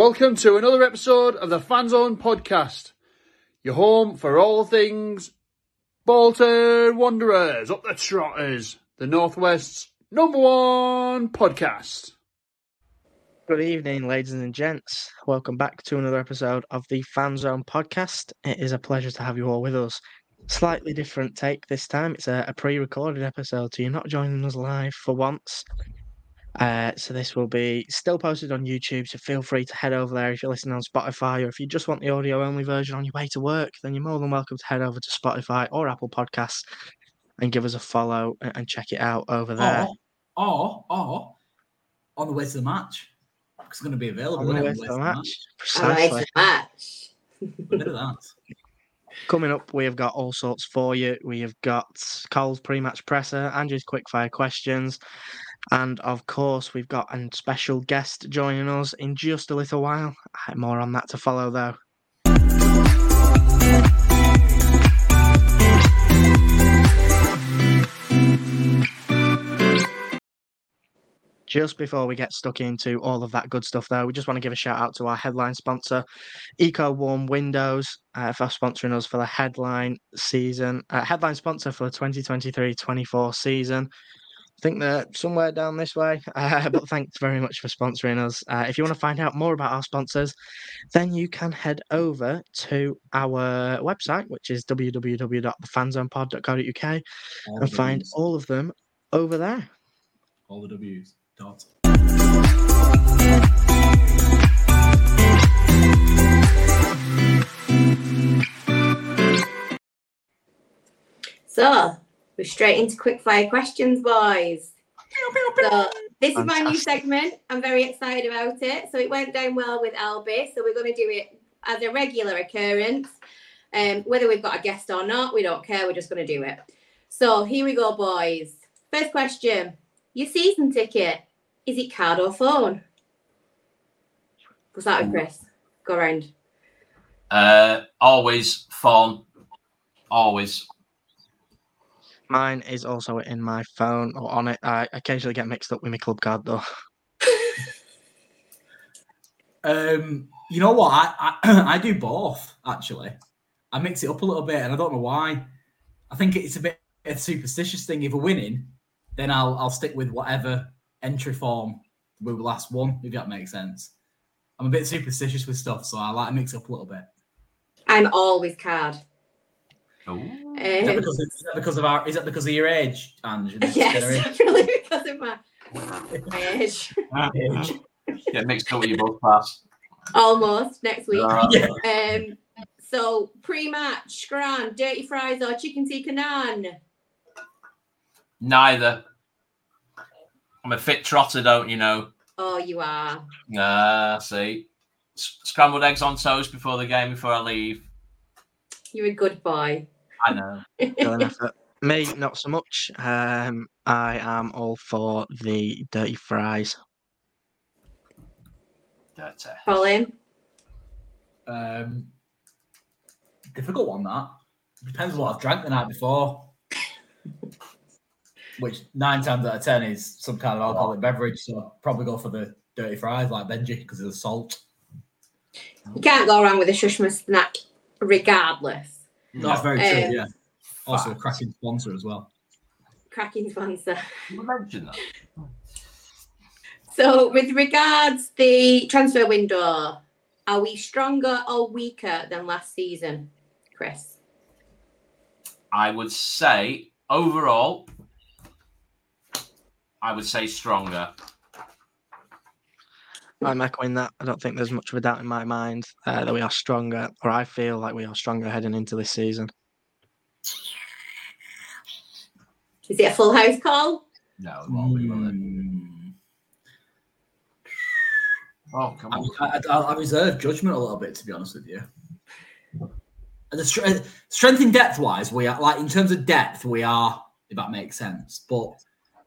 Welcome to another episode of the Fanzone podcast. Your home for all things Bolton Wanderers, up the Trotters, the Northwest's number one podcast. Good evening, ladies and gents. Welcome back to another episode of the Fanzone podcast. It is a pleasure to have you all with us. Slightly different take this time. It's a, a pre recorded episode, so you're not joining us live for once. Uh, so this will be still posted on YouTube. So feel free to head over there if you're listening on Spotify, or if you just want the audio only version on your way to work, then you're more than welcome to head over to Spotify or Apple Podcasts and give us a follow and, and check it out over there. Or, or, or on the way to the match. It's going to be available On the isn't way it, to the match. All right, Precisely. match. A bit of that. Coming up, we have got all sorts for you. We have got Cole's pre-match presser, Andrew's quickfire questions, and of course, we've got a special guest joining us in just a little while. More on that to follow, though. Just before we get stuck into all of that good stuff, though, we just want to give a shout out to our headline sponsor, Eco Warm Windows, uh, for sponsoring us for the headline season, uh, headline sponsor for the 2023 24 season. I think they're somewhere down this way, uh, but thanks very much for sponsoring us. Uh, if you want to find out more about our sponsors, then you can head over to our website, which is www.thefanzonepod.co.uk, All and find Ws. all of them over there. all the W's. Dot. So we're straight into quickfire questions, boys. So this is my new segment. I'm very excited about it. So it went down well with Albie. So we're going to do it as a regular occurrence. Um, whether we've got a guest or not, we don't care. We're just going to do it. So here we go, boys. First question: Your season ticket is it card or phone? What's that with Chris? Go round. Uh, always phone. Always. Mine is also in my phone or on it. I occasionally get mixed up with my club card, though. Um, you know what? I, I I do both actually. I mix it up a little bit, and I don't know why. I think it's a bit a superstitious thing. If we're winning, then I'll I'll stick with whatever entry form we were last one. If that makes sense. I'm a bit superstitious with stuff, so I like to mix up a little bit. I'm always card. Ooh. Is that because, is that because of our? Is that because of your age, Ange? This yes, definitely because of my, my age. Age. Get mixed up you both pass. Almost next week. Uh, Yeah. Um, so pre-match, Gran, dirty fries or chicken tikka naan? neither. I'm a fit trotter, don't you know? Oh, you are. Ah, see. S- scrambled eggs on toast before the game, before I leave. You're a good boy. I know. Still an effort. Me, not so much. Um, I am all for the dirty fries. Dirty. Colin. Um, difficult one that. Depends on what I've drank the night before. Which nine times out of ten is some kind of alcoholic beverage. So I'll probably go for the dirty fries like Benji because of the salt. You can't go wrong with a shushma snack, regardless. That's very Um, true. Yeah. Also a cracking sponsor as well. Cracking sponsor. You mentioned that. So, with regards the transfer window, are we stronger or weaker than last season, Chris? I would say overall, I would say stronger. I'm echoing that. I don't think there's much of a doubt in my mind uh, that we are stronger, or I feel like we are stronger heading into this season. Is it a full house call? No, it won't be, will it? Mm. Oh, come on. I, I, I reserve judgment a little bit, to be honest with you. And the stre- strength in depth wise, we are like in terms of depth, we are, if that makes sense. But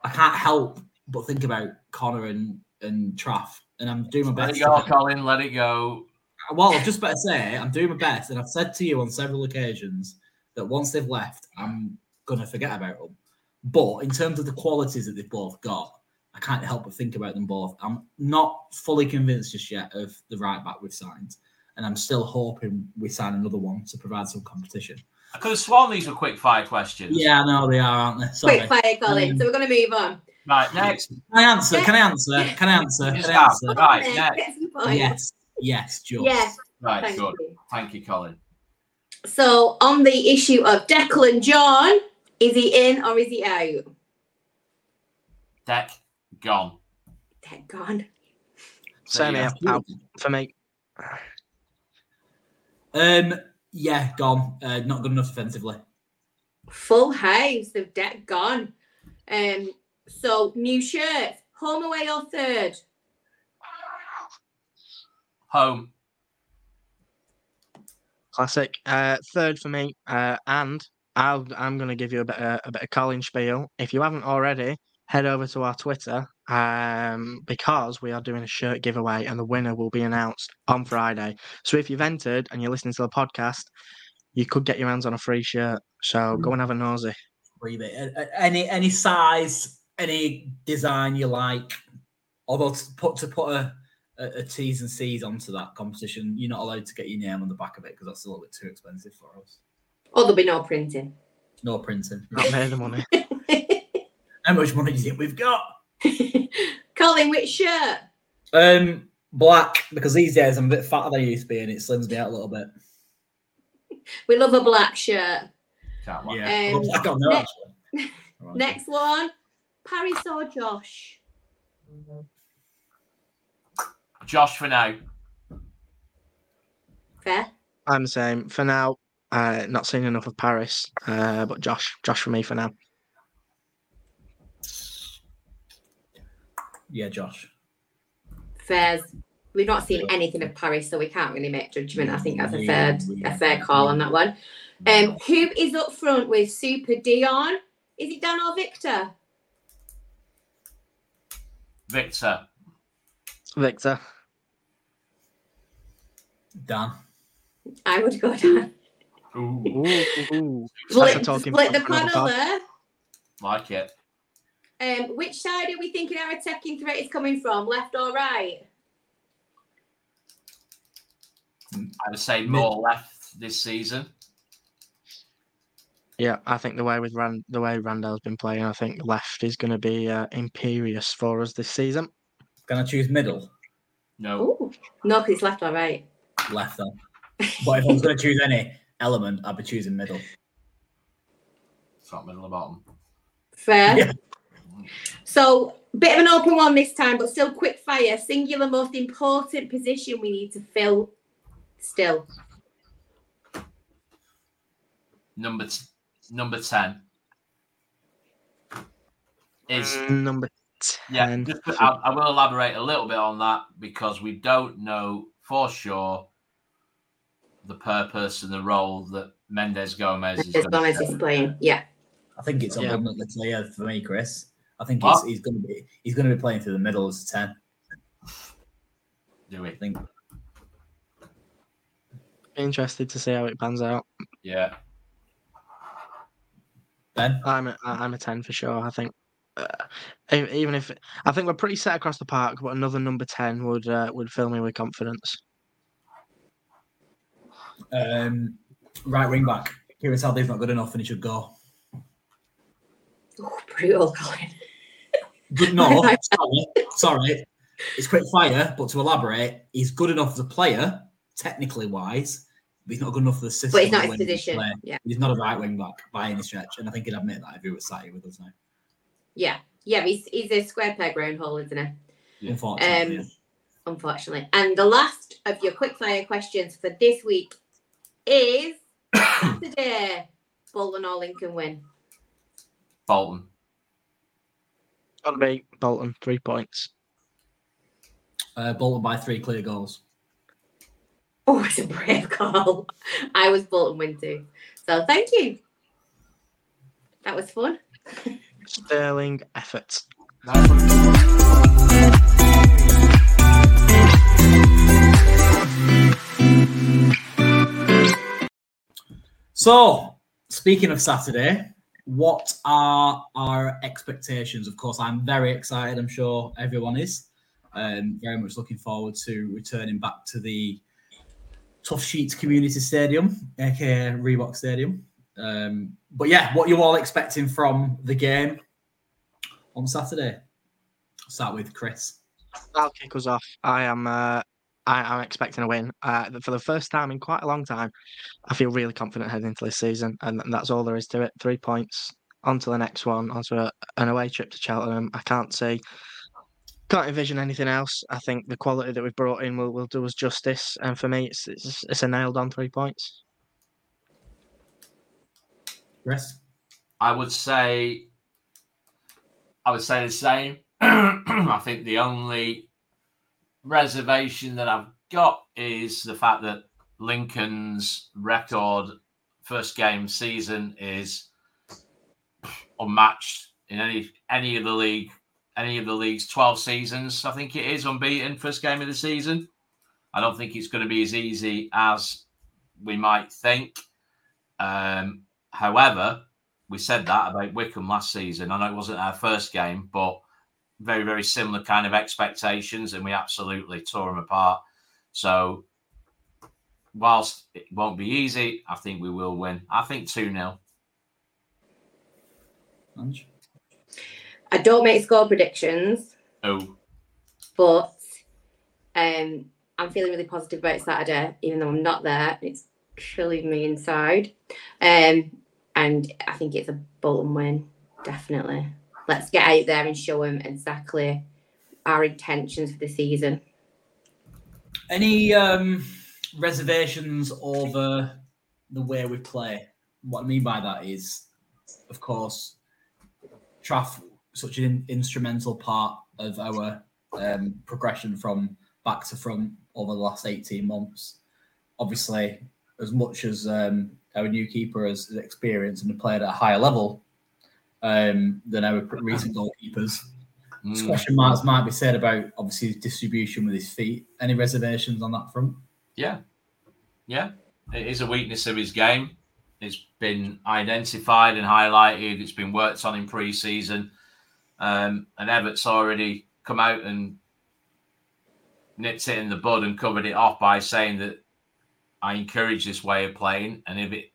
I can't help but think about Connor and and Traff, and I'm doing my Let best. it go, to- Colin. Let it go. well, I've just better say I'm doing my best, and I've said to you on several occasions that once they've left, I'm gonna forget about them. But in terms of the qualities that they've both got, I can't help but think about them both. I'm not fully convinced just yet of the right back we've signed, and I'm still hoping we sign another one to provide some competition. I could have sworn these were quick fire questions. Yeah, I know they are, aren't they? Sorry. Quick fire, Colin. Um, so we're going to move on. Right, next. Can I answer? Can I answer? Can I answer? Can I answer? Right, next. get some points. Yes, yes, just. Yes, Right, thank good. you. Thank you, Colin. So on the issue of Declan John, is he in or is he out? Deck gone. Dead gone. Same yeah. here, out for me. Um, yeah, gone. Uh, not good enough defensively. Full house of debt gone. Um, so new shirts, home away or third? Home. Classic. Uh, third for me, uh, and I'll, I'm going to give you a bit, uh, a bit of Colin spiel. If you haven't already, head over to our Twitter um, because we are doing a shirt giveaway and the winner will be announced on Friday. So if you've entered and you're listening to the podcast, you could get your hands on a free shirt. So go and have a nosy. Breathe it. A- a- Any any size, any design you like. Although to put to put a, a, a T's and C's onto that competition, you're not allowed to get your name on the back of it because that's a little bit too expensive for us. Or there'll be no printing. No printing. Not made the money. How much money do you think we've got? Colin, which shirt? Um, black because these days I'm a bit fatter than I used to be, and it slims me out a little bit. We love a black shirt. Can't wait. Yeah, Um, I don't know. ne- actually. Next one, Paris or Josh? Josh for now. Fair. I'm the same. For now, uh, not seen enough of Paris, uh, but Josh. Josh for me for now. Yeah, Josh. Fairs. We've not seen anything of Paris, so we can't really make judgment. I think that's a fair, a fair call on that one. Um, who is up front with Super Dion? Is it Dan or Victor? Victor. Victor. Dan. I would go Dan. Ooh, Ooh, ooh, ooh. Split, That's a talking split the point for another panel there. like it. Um, which side are we thinking our attacking threat is coming from, left or right? I would say more left this season. Yeah, I think the way with Rand, the way Randell's been playing, I think left is going to be uh, imperious for us this season. Can I choose middle? No. Oh, no, because it's left or right. Left then. But if I was going to choose any element, I'd be choosing middle. Top middle or bottom. Fair. Yeah. So, bit of an open one this time, but still quick fire. Singular most important position we need to fill still. Number t- number ten is Mm, Number yeah. ten. just- I, I will elaborate a little bit on that because we don't know for sure the purpose and the role that Mendes Gomes is As going long to he's playing. Yeah. I think it's Yeah. abundantly clear for me, Chris. I think he's, he's going to be he's going to be playing through the middle as a ten. do I it. think. Interested to see how it pans out. Yeah. Ben, I'm a, I'm a ten for sure. I think uh, even if I think we're pretty set across the park, but another number ten would uh, would fill me with confidence. um, right wing back. Kieran Sadlier's not good enough, and he should go. Oh, brutal, Colin. Good, no, sorry, sorry. It's quick fire, but to elaborate, he's good enough as a player, technically wise, but he's not good enough for the system. But it's not his position. play. Yeah. He's not a right wing back by any stretch, and I think he'd admit that if he was sat here with us now. Yeah. Yeah, he's, he's a square peg round hole, isn't he? Yeah. Unfortunately, Um, Unfortunately. And the last of your quick fire questions for this week is Saturday. Bolton or Lincoln win. Bolton. Gotta be Bolton, three points. uh, Bolton by three clear goals. Oh, it's a brave call. I was Bolton win too. So thank you. That was fun. Sterling effort. So, speaking of Saturday, what are our expectations? Of course, I'm very excited. I'm sure everyone is. Um, very much looking forward to returning back to the Tough Sheets Community Stadium, aka Reebok Stadium. Um, but yeah, what you all expecting from the game on Saturday? I'll start with Chris. I'll kick us off. I am. Uh, I, am expecting a win uh, for the first time in quite a long time. I feel really confident heading into this season, and, and that's all there is to it. Three points onto the next one, onto a, an away trip to Cheltenham. I can't see, can't envision anything else. I think the quality that we've brought in will, will do us justice, and for me, it's it's, it's a nailed on three points. Chris, I would say, I would say the same. I think the only reservation that I've got is the fact that Lincoln's record first game season is unmatched in any any of the league any of the league's 12 seasons. I think it is unbeaten first game of the season. I don't think it's going to be as easy as we might think. Um, however, we said that about Wycombe last season. I know it wasn't our first game, but very, very similar kind of expectations, and we absolutely tore them apart. So, whilst it won't be easy, I think we will win. I think 2 0. I don't make score predictions. Oh. But um, I'm feeling really positive about Saturday, even though I'm not there. It's killing me inside. Um, and I think it's a Bolton win, definitely let's get out there and show them exactly our intentions for the season. Any um, reservations over the way we play? What I mean by that is, of course, Traff such an instrumental part of our um, progression from back to front over the last 18 months. Obviously, as much as um, our new keeper has experience and played at a higher level, um, than our recent goalkeepers. Mm. Question marks might be said about obviously his distribution with his feet. Any reservations on that front? Yeah, yeah, it is a weakness of his game. It's been identified and highlighted. It's been worked on in pre-season, um, and Evatt's already come out and nipped it in the bud and covered it off by saying that I encourage this way of playing, and if it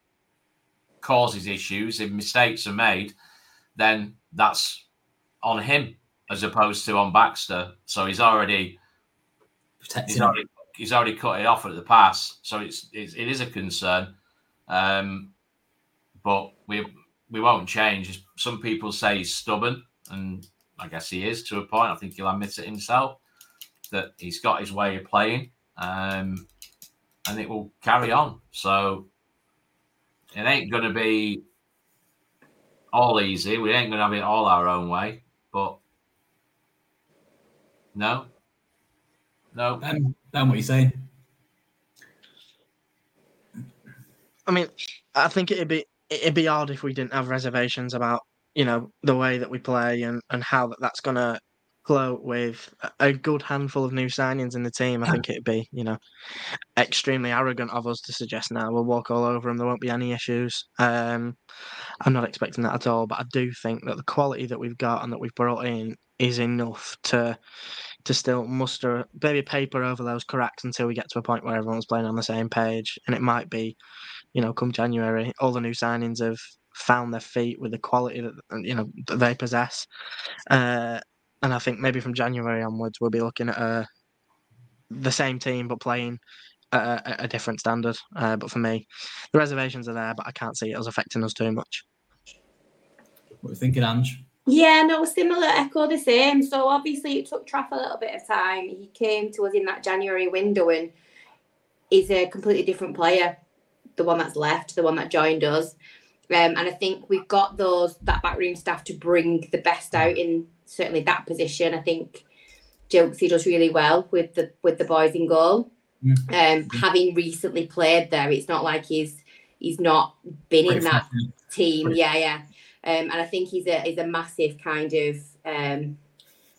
causes issues, if mistakes are made, then that's on him as opposed to on Baxter. So he's already he's already, he's already cut it off at the pass. So it's, it's it is a concern. Um, but we we won't change. Some people say he's stubborn, and I guess he is to a point. I think he'll admit it himself that he's got his way of playing, um, and it will carry on. So it ain't going to be all easy. We ain't going to have it all our own way, but no, no. Ben, ben what are you saying? I mean, I think it'd be it'd be odd if we didn't have reservations about you know the way that we play and and how that, that's going to flow with a good handful of new signings in the team. I think it'd be you know extremely arrogant of us to suggest now we'll walk all over them. There won't be any issues. Um, I'm not expecting that at all, but I do think that the quality that we've got and that we've brought in is enough to to still muster maybe paper over those cracks until we get to a point where everyone's playing on the same page. And it might be, you know, come January, all the new signings have found their feet with the quality that you know that they possess. Uh, and I think maybe from January onwards we'll be looking at uh, the same team but playing a, a different standard. Uh, but for me, the reservations are there, but I can't see it as affecting us too much. What are you thinking, Ange? Yeah, no, similar, echo the same. So obviously it took Traff a little bit of time. He came to us in that January window and is a completely different player. The one that's left, the one that joined us. Um, and I think we've got those that backroom staff to bring the best out in certainly that position. I think Jokesy does really well with the with the boys in goal. Mm-hmm. Um, having recently played there, it's not like he's he's not been in that team. Yeah, yeah. Um, and I think he's a he's a massive kind of um,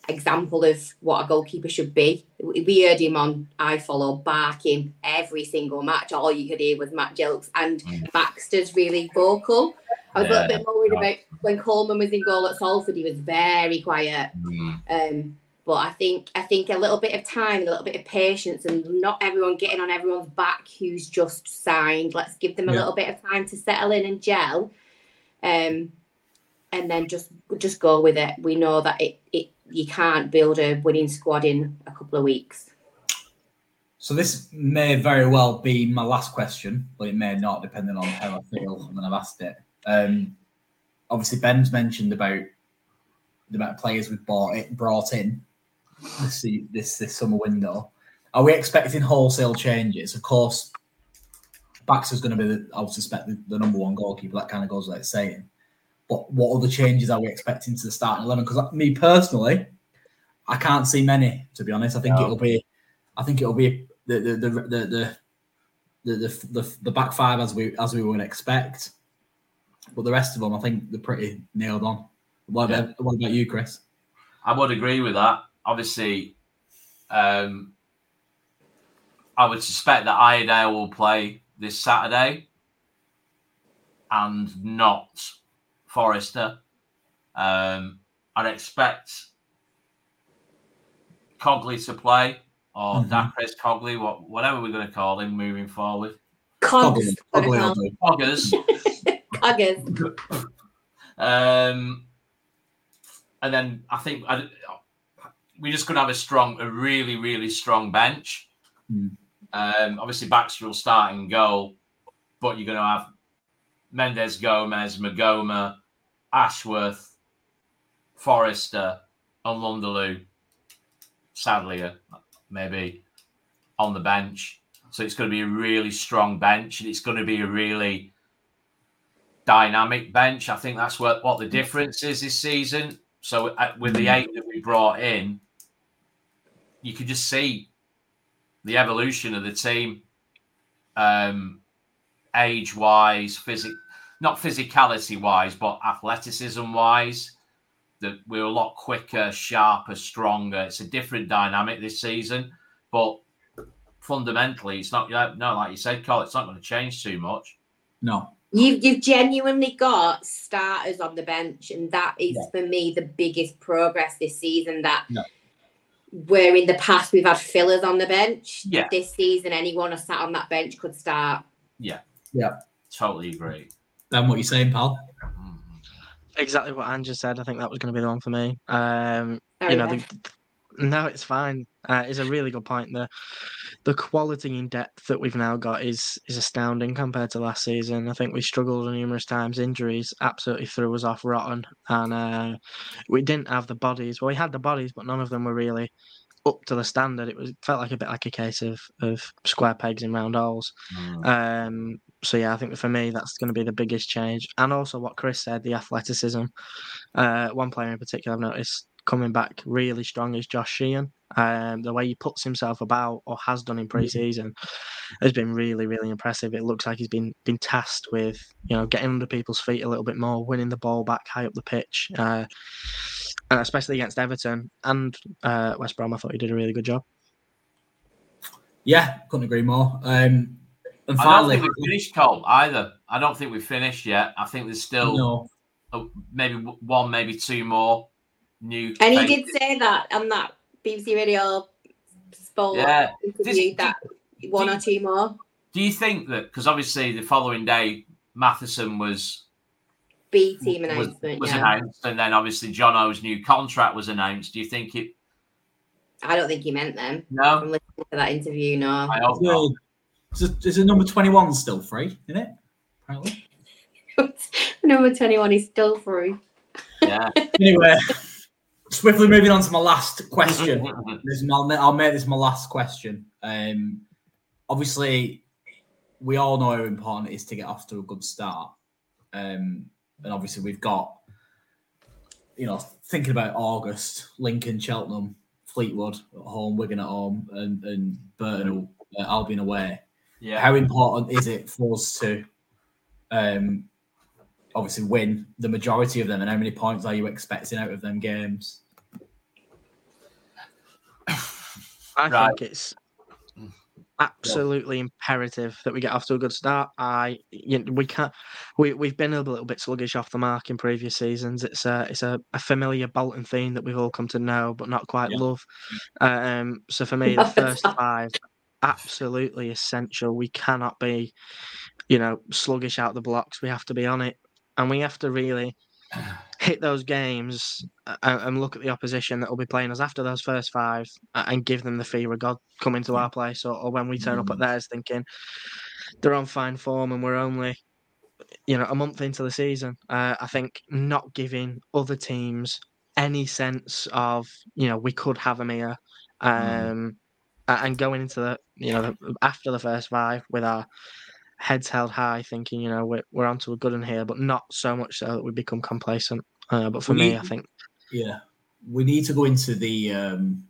example of what a goalkeeper should be. We heard him on I Follow barking every single match. All you could hear was Matt Gilks and mm. Baxter's really vocal. I was a Yeah. little bit more worried about when Coleman was in goal at Salford. He was very quiet. Mm. Um, but I think I think a little bit of time, a little bit of patience, and not everyone getting on everyone's back who's just signed. Let's give them a Yeah. little bit of time to settle in and gel, um, and then just just go with it. We know that it, it you can't build a winning squad in a couple of weeks. So this may very well be my last question, but it may not, depending on how I feel when I've asked it. Um, obviously, Ben's mentioned about the amount of players we've bought it brought in this this this summer window. Are we expecting wholesale changes? Of course, Baxter's going to be, the, I would suspect, the, the number one goalkeeper. That kind of goes without saying. But what other changes are we expecting to the starting eleven? Because me personally, I can't see many. To be honest, I think No. it'll be, I think it'll be the the the the the, the, the, the, the back five as we as we would expect. But the rest of them, I think they're pretty nailed on. What about, what about you, Chris? I would agree with that. Obviously, um, I would suspect that Iredale will play this Saturday and not Forrester. Um, I'd expect Cogley to play or Mhm. Dacres Cogley, what, whatever we're going to call him moving forward. Cogs, Probably will do. Coggers. Coggers. Um, and then I think I, we're just going to have a strong, a really, really strong bench. Hmm. Um, obviously, Baxter will start in goal, but you're going to have Mendes, Gomes, Maghoma, Ashworth, Forrester, and Nlundulu. Sadly, uh, maybe on the bench. So it's going to be a really strong bench, and it's going to be a really dynamic bench. I think that's what, what the difference is this season. So uh, with the eight that we brought in, you could just see the evolution of the team, um, age wise, physic, not physicality wise, but athleticism wise. That we're a lot quicker, sharper, stronger. It's a different dynamic this season, but fundamentally, it's not. No, like you said, Cole, it's not going to change too much. No. You've you've genuinely got starters on the bench, and that is Yeah. for me the biggest progress this season. That Yeah. where in the past we've had fillers on the bench, Yeah. this season anyone who sat on that bench could start. Yeah, yeah, totally agree. Ben, what you're saying, pal? Exactly what Andrew said. I think that was going to be the one for me. Um, Sorry, you know, Ben. the, no, it's fine. Uh, it's a really good point. The the quality and depth that we've now got is is astounding compared to last season. I think we struggled numerous times. Injuries absolutely threw us off rotten, and uh, we didn't have the bodies. Well, we had the bodies, but none of them were really up to the standard. It was felt like a bit like a case of of square pegs in round holes. Mm. Um, so yeah, I think for me that's going to be the biggest change, and also what Chris said, the athleticism. Uh, one player in particular I've noticed coming back really strong is Josh Sheehan. Um, the way he puts himself about or has done in pre-season has been really, really impressive. It looks like he's been been tasked with you know getting under people's feet a little bit more, winning the ball back high up the pitch, uh, and especially against Everton and uh, West Brom. I thought he did a really good job. Yeah, couldn't agree more. Um, and I don't finally, think we finished, Cole, either. I don't think we've finished yet. I think there's still no, uh, maybe one, maybe two more new. And he did say that on that BBC Radio Sport Yeah. interview This- that one or two more Do you think that because obviously the following day Matheson was B team was, announcement. was yeah. announced, and then obviously John O's new contract was announced. Do you think it? I don't think he meant them. No, From listening to that interview, no. I hope not. is, it- is it number twenty-one still free? Isn't it? Apparently. Number 21 is still free. Yeah. Anyway, swiftly moving on to my last question. This is my, I'll make this my last question. Um, obviously, we all know how important it is to get off to a good start. Um, and obviously, we've got, you know, thinking about August, Lincoln, Cheltenham, Fleetwood at home, Wigan at home, and, and Burton, uh, Albion away. yeah. How important is it for us to um, obviously win the majority of them? And how many points are you expecting out of them games? I Right. think it's. Absolutely imperative that we get off to a good start. I you know, we can't we we've been a little bit sluggish off the mark in previous seasons. It's a it's a, a familiar Bolton theme that we've all come to know, but not quite Yeah. love. Um, so for me, the first five absolutely essential. We cannot be, you know, sluggish out the blocks. We have to be on it, and we have to really hit those games a- and look at the opposition that will be playing us after those first five and give them the fear of God coming to our place or, or when we turn up at theirs thinking they're on fine form and we're only you know a month into the season. Uh, i think not giving other teams any sense of you know we could have them here um a- and going into the you know the, after the first five with our heads held high thinking you know we're, we're onto a good one here but not so much so that we become complacent. Uh, but for We me need- i think Yeah, we need to go into the um,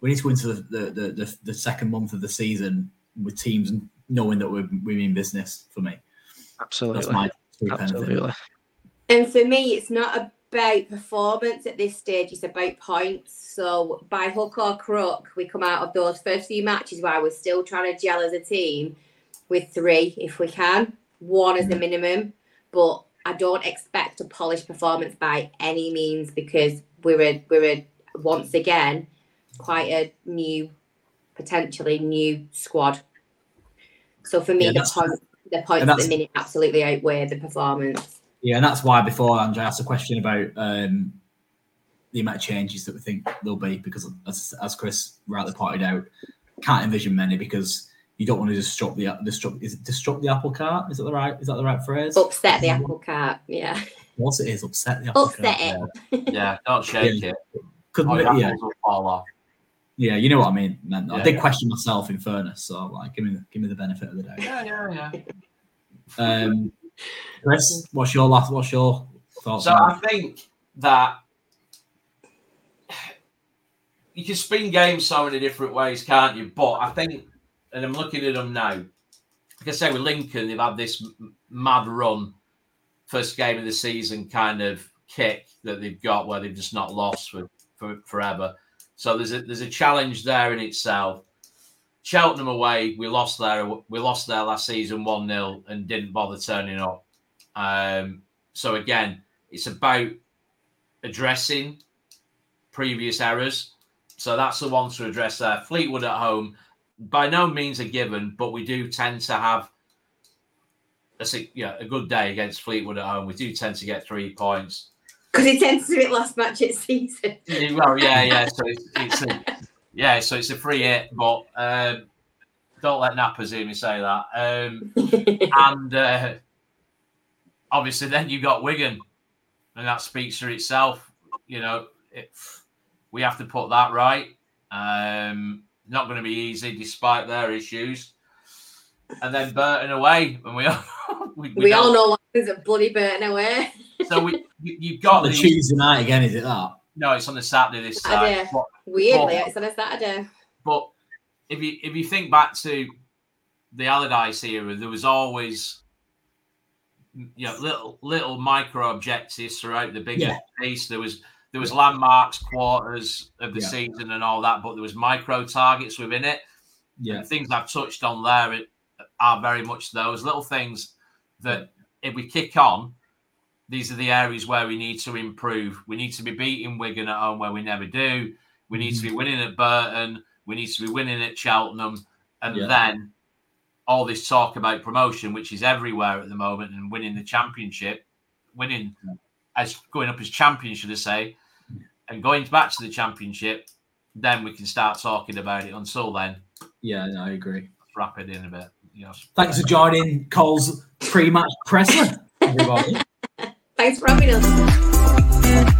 we need to go into the the, the, the, the second month of the season with teams knowing that we're we mean business. For me, absolutely. that's my absolutely. And for me, it's not about performance at this stage, it's about points. So by hook or crook, we come out of those first few matches where we're still trying to gel as a team with three if we can, one is the minimum. But I don't expect a polished performance by any means because we're a we're a once again quite a new, potentially new squad. So for me, Yeah, the point the points at the minute absolutely outweigh the performance. Yeah, and that's why before Andrew asked a question about um, the amount of changes that we think there'll be, because as, as Chris rightly pointed out, can't envision many because you don't want to disrupt the disrupt is it disrupt the apple cart? Is that the right is that the right phrase? Upset the apple cart, yeah. What it is, upset the apple Upset cart. it. Yeah, don't shake it. Could, Or yeah, your apples will fall off. yeah, you know what I mean. Man. I Yeah, did yeah. question myself in fairness, so like, give me the, give me the benefit of the doubt. Yeah, yeah, yeah. Um, Chris, what's your last? What's your thoughts? So on I think that you can spin games so many different ways, can't you? But I think, and I'm looking at them now. Like I say, with Lincoln, they've had this mad run, first game of the season kind of kick that they've got where they've just not lost for, for forever. So there's a there's a challenge there in itself. Cheltenham away, we lost there. We lost there last season one 0 and didn't bother turning up. Um, so again, it's about addressing previous errors. So that's the one to address there. Fleetwood at home, by no means a given, but we do tend to have a yeah a good day against Fleetwood at home. We do tend to get three points. Because it tends to be last match at season. Well, yeah, yeah. So it's, it's a, yeah, so it's a free hit, but um, don't let Nappers hear me say that. Um, and uh, obviously, then you've got Wigan, and that speaks for itself. You know, it, we have to put that right. Um, not going to be easy, despite their issues. And then Burton away, and we all we, we all don't- know what is a bloody Burton away. So we you- you've got the these- Tuesday night again? Is it that? No, it's on the Saturday this Saturday. side. But Weirdly, Well- it's on a Saturday. But if you if you think back to the Allardyce era, there was always you know little little micro objectives throughout the bigger Yeah. piece. There was there was landmarks, quarters of the Yeah. season, and all that, but there was micro targets within it. Yeah, And things I've touched on there it- are very much those little things that if we kick on, these are the areas where we need to improve. We need to be beating Wigan at home where we never do. We need to be mm-hmm. winning at Burton. We need to be winning at Cheltenham. And Yeah. then all this talk about promotion, which is everywhere at the moment, and winning the championship, winning as going up as champion, should I say, and going back to the championship, then we can start talking about it. Until then, yeah, no, I agree. wrap it in a bit. You know, Thanks for joining Cole's pre-match presser, everybody. Thanks for having us.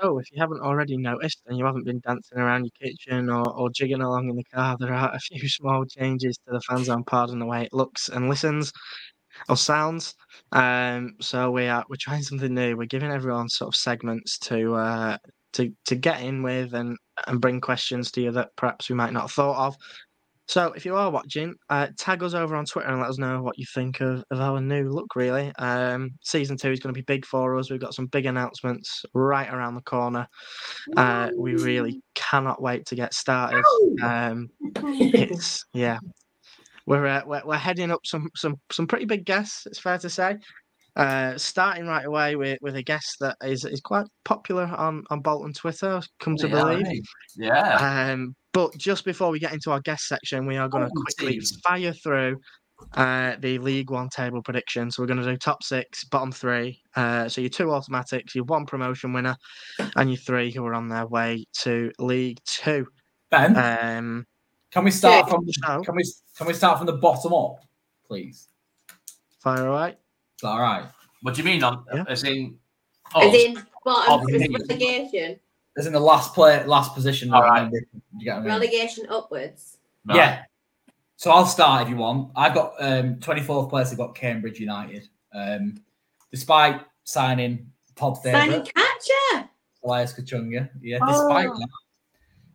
So, if you haven't already noticed and you haven't been dancing around your kitchen or, or jigging along in the car, there are a few small changes to the fan zone pod and the way it looks and listens or sounds. Um, so we are we're trying something new. We're giving everyone sort of segments to uh, to to get in with and and bring questions to you that perhaps we might not have thought of. So, if you are watching, uh, tag us over on Twitter and let us know what you think of, of our new look. Really, um, season two is going to be big for us. We've got some big announcements right around the corner. Uh, we really cannot wait to get started. Um, it's yeah, we're, uh, we're we're heading up some some some pretty big guests. It's fair to say. Uh, starting right away with, with a guest that is is quite popular on on Bolton Twitter. Come to Yeah, believe. Yeah. Um, but just before we get into our guest section, we are going to Oh, quickly team. fire through uh, the League One table prediction. So we're going to do top six, bottom three. Uh, so your two automatics, your one promotion winner, and your three who are on their way to League Two. Ben, Um, can we start from so can we can we start from the bottom up, please? fire away. All right. What do you mean on Yeah. as in? As Oh, in bottom relegation, As in the last play, last position. All right, right. You get what I mean? relegation upwards. right. Yeah. So I'll start if you want. I've got um, 24th place. I've got Cambridge United. Um, despite signing Pod Signing favourite catcher. Elias Kachunga. Yeah, Oh. despite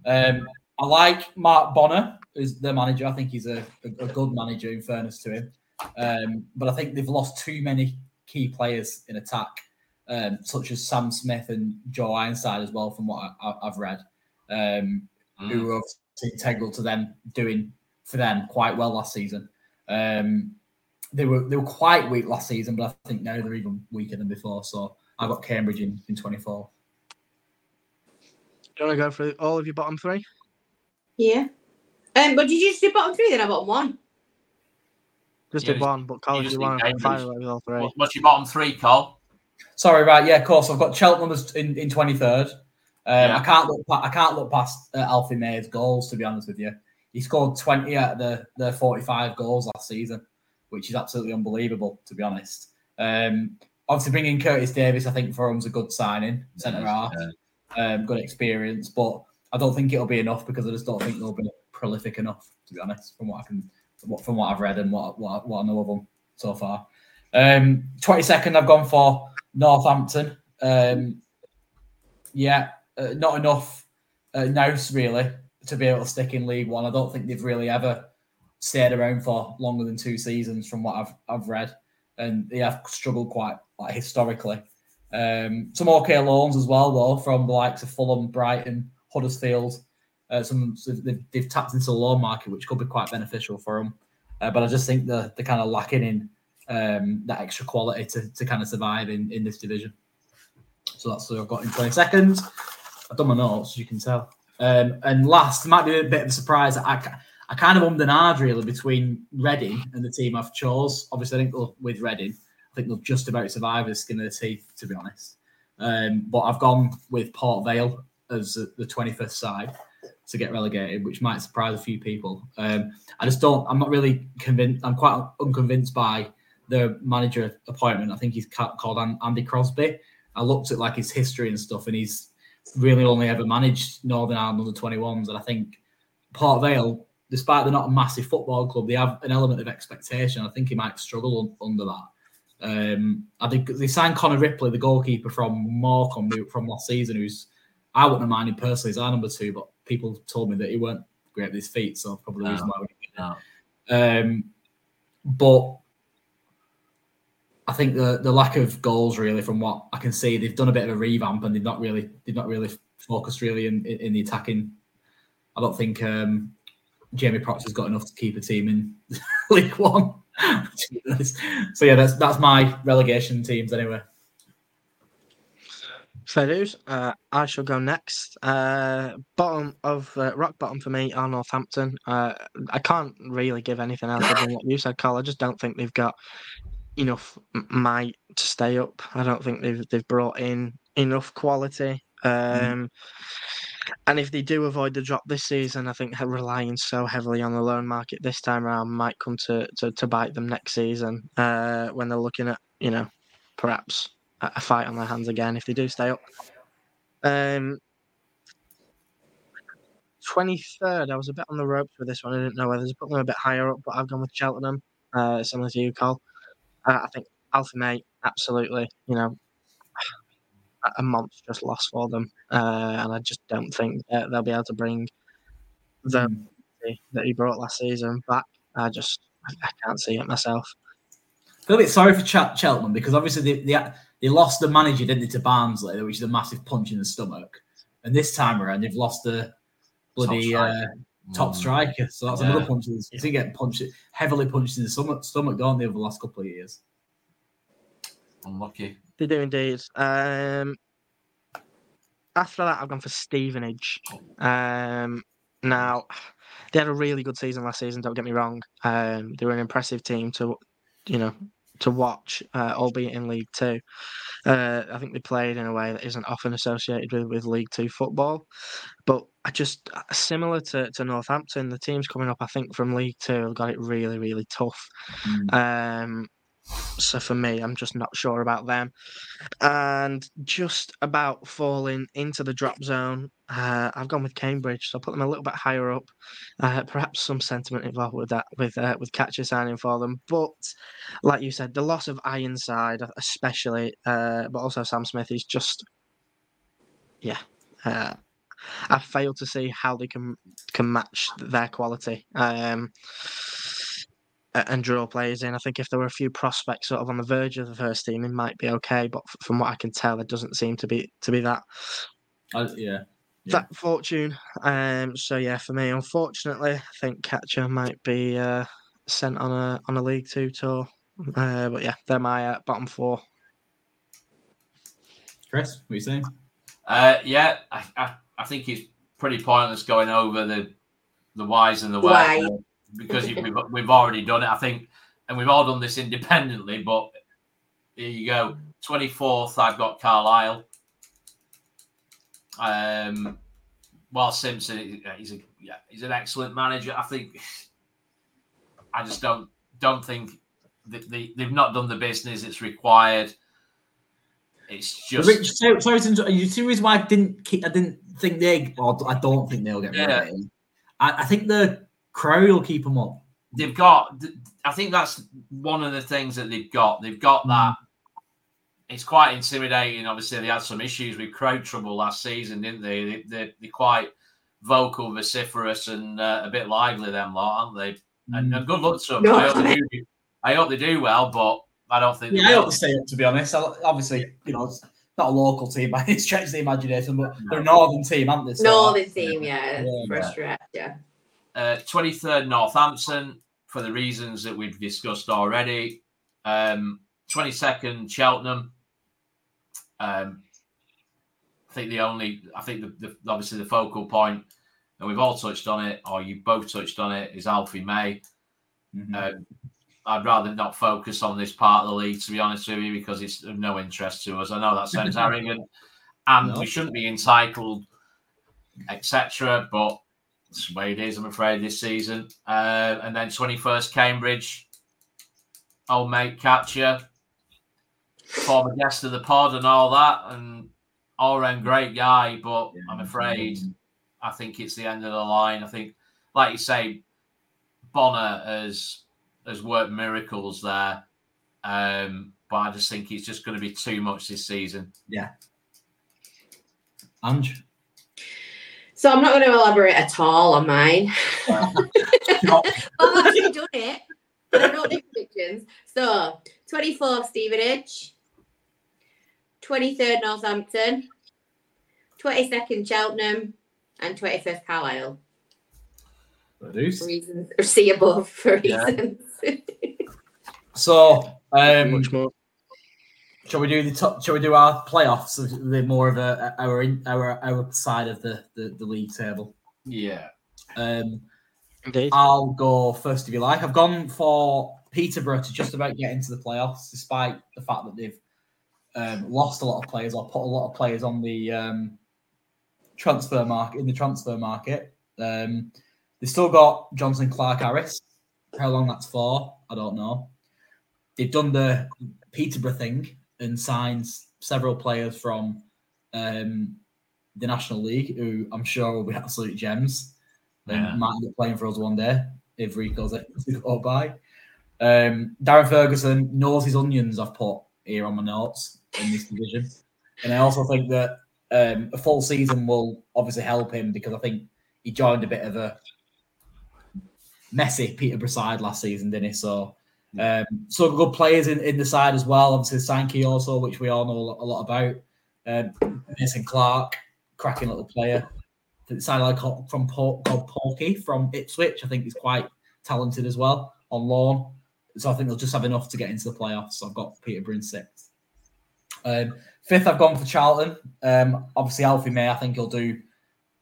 that. Um, I like Mark Bonner as the manager. I think he's a, a, a good manager, in fairness to him. Um, but I think they've lost too many key players in attack, um, such as Sam Smith and Joe Ironside as well, from what I, I, I've read. Um, Mm. who were integral to them doing for them quite well last season. Um, they were they were quite weak last season, but I think now they're even weaker than before. So I got Cambridge in, in 24. Do you want to go through all of your bottom three? Yeah. Um, but did you just do bottom three? Then I bottom one. Just Yeah, did one, but college just you did want to Cambridge. fire away all three. What's your bottom three, Cole? Sorry, right? Yeah, of course. I've got Cheltenham in, in 23rd. Um, Yeah. I can't look. pa- I can't look past uh, Alfie May's goals. To be honest with you, he scored 20 out of the the 45 goals last season, which is absolutely unbelievable. To be honest, um, obviously bringing Curtis Davies, I think for him's a good signing, centre half, um, good experience, but I don't think it'll be enough because I just don't think they'll be prolific enough. To be honest, from what I can, from what I've read and what what, what I know of them so far. Um, 22nd, I've gone for Northampton. Um, yeah, uh, not enough uh, nous really to be able to stick in League One. I don't think they've really ever stayed around for longer than two seasons, from what I've I've read, and they have struggled quite like historically. Um, some okay loans as well, though, from the likes of Fulham, Brighton, Huddersfield. Uh, some so they've, they've tapped into the loan market, which could be quite beneficial for them. Uh, but I just think they're, they're kind of lacking in um, that extra quality to, to kind of survive in, in this division. So that's what I've got in 20 seconds. I've done my notes, as you can tell. Um, and last, might be a bit of a surprise. I, I kind of ummed and ahed really between Reading and the team I've chose. Obviously, I think they'll- with Reading, I think they'll just about survive the skin of the teeth, to be honest. Um, but I've gone with Port Vale as the the 25th side to get relegated, which might surprise a few people. Um, I just don't. I'm not really convinced. I'm quite unconvinced by the manager appointment. I think he's called Andy Crosbie. I looked at like his history and stuff, and he's really only ever managed Northern Ireland under 21s. And I think Port Vale, despite they're not a massive football club, they have an element of expectation. I think he might struggle under that. Um, I think they signed Connor Ripley, the goalkeeper from Morecambe from last season, who's I wouldn't have minded personally as our number two, but people told me that he weren't great with his feet, so probably the reason why we didn't get No. um, but I think the the lack of goals really, from what I can see, they've done a bit of a revamp and they've not really they've not really focused really in, in, in the attacking. I don't think um, Jamie Proctor's got enough to keep a team in League One. so yeah, that's that's my relegation teams anyway. Fair dues. Uh, I shall go next. Uh, bottom of uh, rock bottom for me are Northampton. Uh, I can't really give anything else than what you said, Carl. I just don't think they've got enough might to stay up. I don't think they've they've brought in enough quality. Um, And if they do avoid the drop this season, I think relying so heavily on the loan market this time around might come to, to, to bite them next season uh, when they're looking at, you know, perhaps a, a fight on their hands again if they do stay up. Um, 23rd, I was a bit on the ropes with this one. I didn't know whether to put them a bit higher up, but I've gone with Cheltenham, uh, similar to you, Cole. Uh, I think Alfie May, absolutely, you know, a- monstrous loss for them. Uh, and I just don't think they'll be able to bring the quality that he brought last season back. I just I can't see it myself. I feel a bit sorry for Ch- Cheltenham because obviously they, they, they lost the manager, didn't they, to Barnsley, which is a massive punch in the stomach. And this time around, they've lost the bloody. Uh, top striker. So that's yeah. another punch. They getting punched, heavily punched in the stomach, stomach, don't they, over the last couple of years? Unlucky. They do indeed. Um, after that, I've gone for Stevenage. Um, now, they had a really good season last season. Don't get me wrong. Um, they were an impressive team to, you know, to watch, uh, albeit in League Two. Uh, I think they played in a way that isn't often associated with, with League Two football. But I just uh, similar to, to Northampton, the teams coming up, I think from League Two have got it really really tough. Mm. Um, so for me, I'm just not sure about them. And just about falling into the drop zone, uh, I've gone with Cambridge. So I'll put them a little bit higher up. Uh, perhaps some sentiment involved with that, with uh, with catcher signing for them. But like you said, the loss of Ironside, especially, uh, but also Sam Smith, is just, yeah. Uh, I fail to see how they can can match their quality. Um, and draw players in. I think if there were a few prospects sort of on the verge of the first team, it might be okay. But from what I can tell, it doesn't seem to be to be that. Uh, yeah. yeah. That fortune. Um. So yeah, for me, unfortunately, I think Catcher might be uh, sent on a on a League Two tour. Uh, but yeah, they're my uh, bottom four. Chris, what are you saying? Uh, yeah, I, I, I think it's pretty pointless going over the the whys and the whys because we've, we've already done it, I think, and we've all done this independently. But here you go. 24th, I've got Carlisle. Um, while Simpson, he's a yeah, he's an excellent manager. I think. I just don't don't think that they, they've not done the business it's required. It's just Rich, sorry, sorry to you see reason why I didn't keep, I didn't think they or I don't think they'll get yeah. I, I think the Crowley will keep them up. They've got. I think that's one of the things that they've got. They've got that. It's quite intimidating. Obviously, they had some issues with crowd trouble last season, didn't they? they, they they're quite vocal, vociferous, and uh, a bit lively. Them lot, aren't they? And, and good luck to them. No. I, hope do, I, hope they do well, but I don't think. Yeah, I hope they stay up. To be honest, obviously, you know, it's not a local team by any stretch of the imagination, but they're a northern team, aren't they? So, northern team, yeah, yeah, for a stretch, yeah. Uh, 23rd, Northampton, for the reasons that we've discussed already. Um, 22nd, Cheltenham. Um, I think the only, I think the, the, obviously the focal point, and we've all touched on it, or you both touched on it, is Alfie May. Mm-hmm. Uh, I'd rather not focus on this part of the league, to be honest with you, because it's of no interest to us. I know that sounds arrogant, and no. we shouldn't be entitled, etc. But that's the way it is, I'm afraid, this season. Uh, and then 21st Cambridge, old mate Catcher, former guest of the pod and all that. And all around great guy, but. I'm afraid I think it's the end of the line. I think, like you say, Bonner has has worked miracles there. Um, but I just think it's just going to be too much this season. Yeah. Ange? So I'm not going to elaborate at all on mine. I've actually done it, I don't do predictions. So 24th Stevenage, 23rd Northampton, 22nd Cheltenham, and 21st Carlisle. Reasons or see above for reasons. Yeah. so um, much more. Shall we do the top? Shall we do our playoffs? The more of a our our our side of the the, the league table. Yeah. Um, Indeed. I'll go first if you like. I've gone for Peterborough to just about get into the playoffs, despite the fact that they've um, lost a lot of players or put a lot of players on the um, transfer market in the transfer market. Um, they still got Jonson Clarke Harris. How long that's for, I don't know. They've done the Peterborough thing and signs several players from um, the National League who I'm sure will be absolute gems and yeah. might end up playing for us one day if Rico's it to go by. Um, Darren Ferguson knows his onions, I've put here on my notes in this division. And I also think that um, a full season will obviously help him because I think he joined a bit of a messy Peterborough side last season, didn't he? So, um, so good players in, in the side as well. Obviously, Sankey also, which we all know a lot about. Um, Mason Clark, cracking little player. It like from called Porky from Ipswich. I think he's quite talented as well on loan. So I think they'll just have enough to get into the playoffs. So I've got Peterborough in sixth. Um, fifth, I've gone for Charlton. Um, obviously, Alfie May, I think he'll do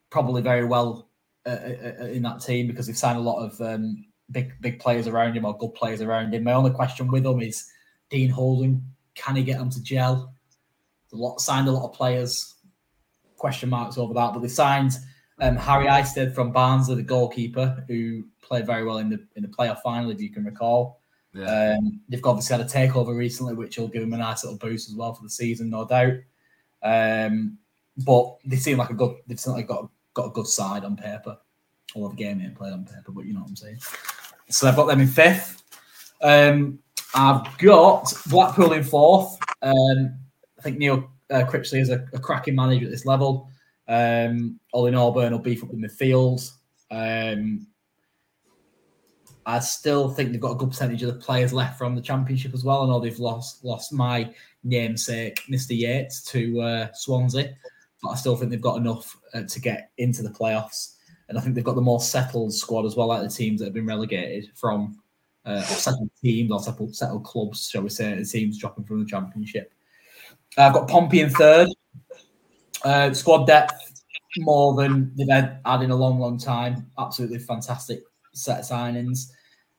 probably very well uh, uh, uh, in that team because they've signed a lot of um, big big players around him or good players around him. My only question with him is Dean Holden. Can he get them to gel? A lot signed a lot of players. Question marks over that, but they signed um, Harry Isted from Barnsley, the goalkeeper, who played very well in the in the playoff final, if you can recall. Yeah. Um, they've obviously had a takeover recently, which will give them a nice little boost as well for the season, no doubt. Um, but they seem like a good. They've certainly got got a good side on paper. I love game ain't played on paper, but you know what I'm saying. So I've got them in fifth. Um, I've got Blackpool in fourth. Um, I think Neil uh, Critchley is a, a, cracking manager at this level. Um, Ollie Norburn will beef up in the midfield. Um, I still think they've got a good percentage of the players left from the championship as well. I know they've lost lost my namesake, Mr. Yates, to uh, Swansea, but I still think they've got enough uh, to get into the playoffs. And I think they've got the more settled squad as well, like the teams that have been relegated from uh, or settled teams or settled, settled clubs, shall we say, the teams dropping from the championship. I've got Pompey in third. Uh, squad depth more than they've had, in a long, long time. Absolutely fantastic set of signings.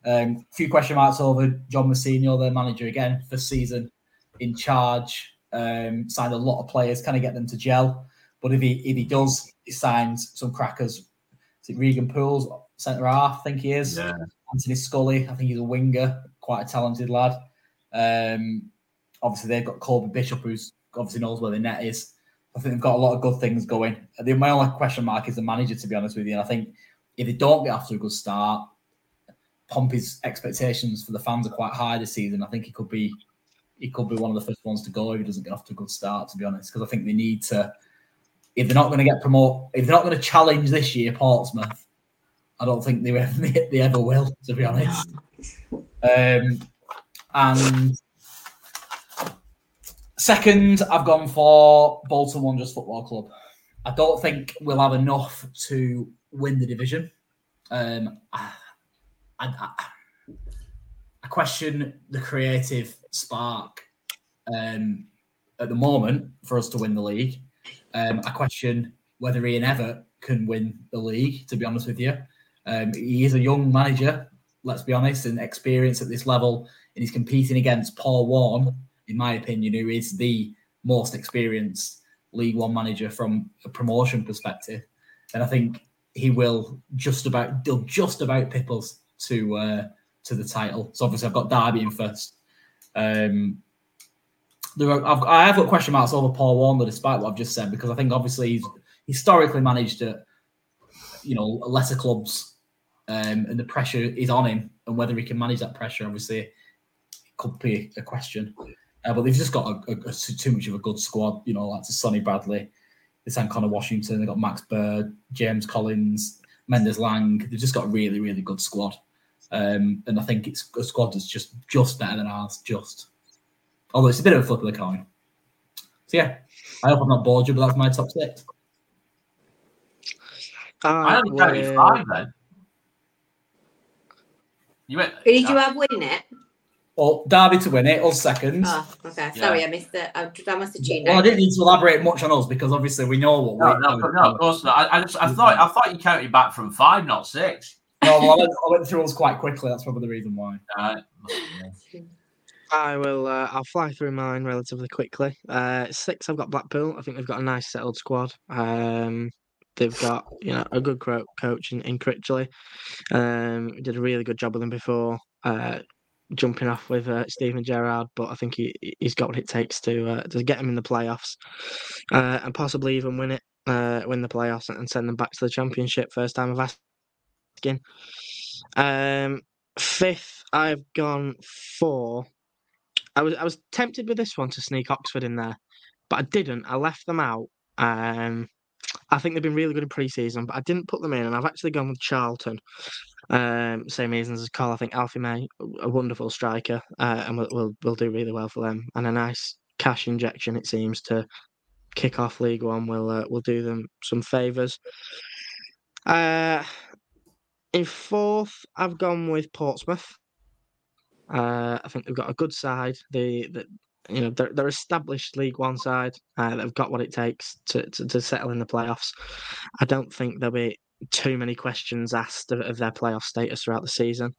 A um, few question marks over John Mousinho, their manager again, for season in charge. Um, signed a lot of players, kind of get them to gel. But if he if he does, he signs some crackers. Is it Regan Pools, centre half? I think he is. Yeah. Anthony Scully, I think he's a winger, quite a talented lad. Um, obviously, they've got Colby Bishop, who's obviously knows where the net is. I think they've got a lot of good things going. The, my only question mark is the manager, to be honest with you. And I think if they don't get off to a good start, Pompey's expectations for the fans are quite high this season. I think he could be he could be one of the first ones to go if he doesn't get off to a good start, to be honest. Because I think they need to if they're not going to get promoted, if they're not going to challenge this year Portsmouth, I don't think they, they, they ever will, to be honest. Um, and second, I've gone for Bolton Wanderers Football Club. I don't think we'll have enough to win the division. Um, I, I, I, question the creative spark um, at the moment for us to win the league. Um, I question whether Ian Evatt can win the league, to be honest with you. Um, he is a young manager, let's be honest, and experience at this level, and he's competing against Paul Warne, in my opinion, who is the most experienced League One manager from a promotion perspective. And I think he will just about they'll just about pip us to uh, to the title. So obviously I've got Derby in first. Um, there are, I've, I have got question marks over Paul Warne, despite what I've just said, because I think obviously he's historically managed at you know lesser clubs, um, and the pressure is on him, and whether he can manage that pressure, obviously, could be a question. Uh, but they've just got a, a, a, too much of a good squad, you know, like to Sonny Bradley, they signed Connor Washington, They've got Max Bird, James Collins, Mendez-Laing. They've just got a really, really good squad. Um, and I think it's a squad that's just just better than ours, just. Although it's a bit of a flip of the coin. So yeah, I hope I'm not bored you, but that's my top six. Uh, I only carried five then. You went, Who did you have winning it? Well, Derby to win it, us second. Oh, okay. Sorry, yeah. I missed it. I, I must have tuned Well, I didn't need to elaborate much on us because obviously we know what no, we No, no, of course not. I, I, just, I thought I thought you counted back from five, not six. No, well, I, went, I went through us quite quickly. That's probably the reason why. I will. Uh, I'll fly through mine relatively quickly. Uh, six. I've got Blackpool. I think they've got a nice settled squad. Um, they've got you know a good coach in, in Critchley. Um, did a really good job with them before. Uh, jumping off with uh, Steven Gerrard, but I think he he's got what it takes to uh, to get him in the playoffs uh, and possibly even win it, uh, win the playoffs and send them back to the championship. First time of asking. Um, fifth, I've gone for. I was I was tempted with this one to sneak Oxford in there, but I didn't. I left them out. Um, I think they've been really good in pre-season, but I didn't put them in, and I've actually gone with Charlton. Um, same reasons as Carl. I think Alfie May, a wonderful striker, uh, and will, will will do really well for them, and a nice cash injection. It seems to kick off League One will uh, will do them some favours. Uh, in fourth, I've gone with Portsmouth. Uh, I think they've got a good side. They, the you know, they're, they're established League One side. Uh, they've got what it takes to, to, to settle in the playoffs. I don't think there'll be too many questions asked of, of their playoff status throughout the season.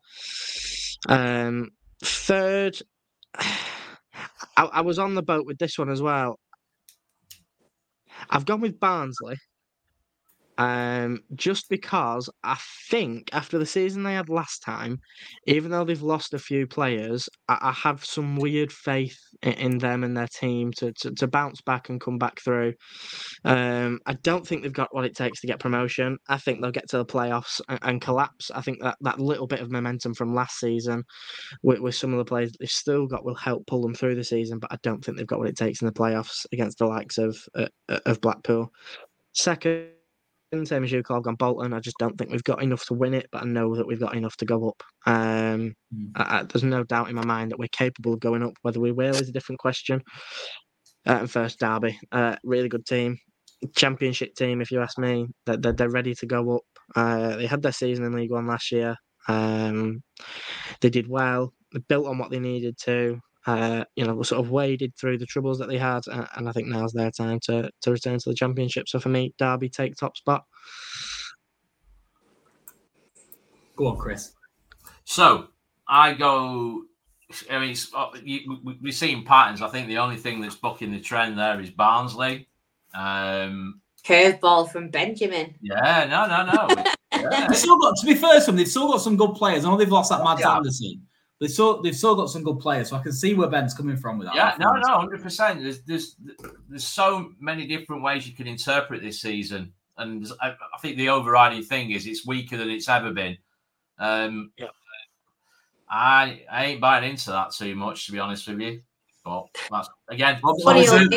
Um, third, I, I was on the boat with this one as well. I've gone with Barnsley. Um, just because I think after the season they had last time, even though they've lost a few players, I, I have some weird faith in, in, them and their team to, to, to bounce back and come back through. Um, I don't think they've got what it takes to get promotion. I think they'll get to the playoffs and, and collapse. I think that, that little bit of momentum from last season with, with some of the players they've still got will help pull them through the season, but I don't think they've got what it takes in the playoffs against the likes of uh, of Blackpool. Second same as you, Carl. Gone Bolton. I just don't think we've got enough to win it, but I know that we've got enough to go up. Um, mm. I, I, there's no doubt in my mind that we're capable of going up. Whether we will is a different question. Uh, and first, Derby, uh, really good team, championship team. If you ask me, they're, they're, they're ready to go up. Uh, they had their season in League One last year. Um, they did well. They built on what they needed to uh, you know, we sort of waded through the troubles that they had, and, and, I think now's their time to to return to the championship. So for me, Derby take top spot. Go on, Chris. So I go. I mean, uh, we're seeing patterns. I think the only thing that's bucking the trend there is Barnsley. Um, Curveball from Benjamin. Yeah, no, no, no. yeah. They've still got, to be fair, some they've still got some good players. I know they've lost that Mads yeah. Andersen, They've still they've still got some good players, so I can see where Ben's coming from with that. Yeah, no, no, hundred percent. There's there's there's so many different ways you can interpret this season, and I, I think the overriding thing is it's weaker than it's ever been. Um, yeah. I I ain't buying into that too much, to be honest with you. But that's again. I'll, I'll reserve,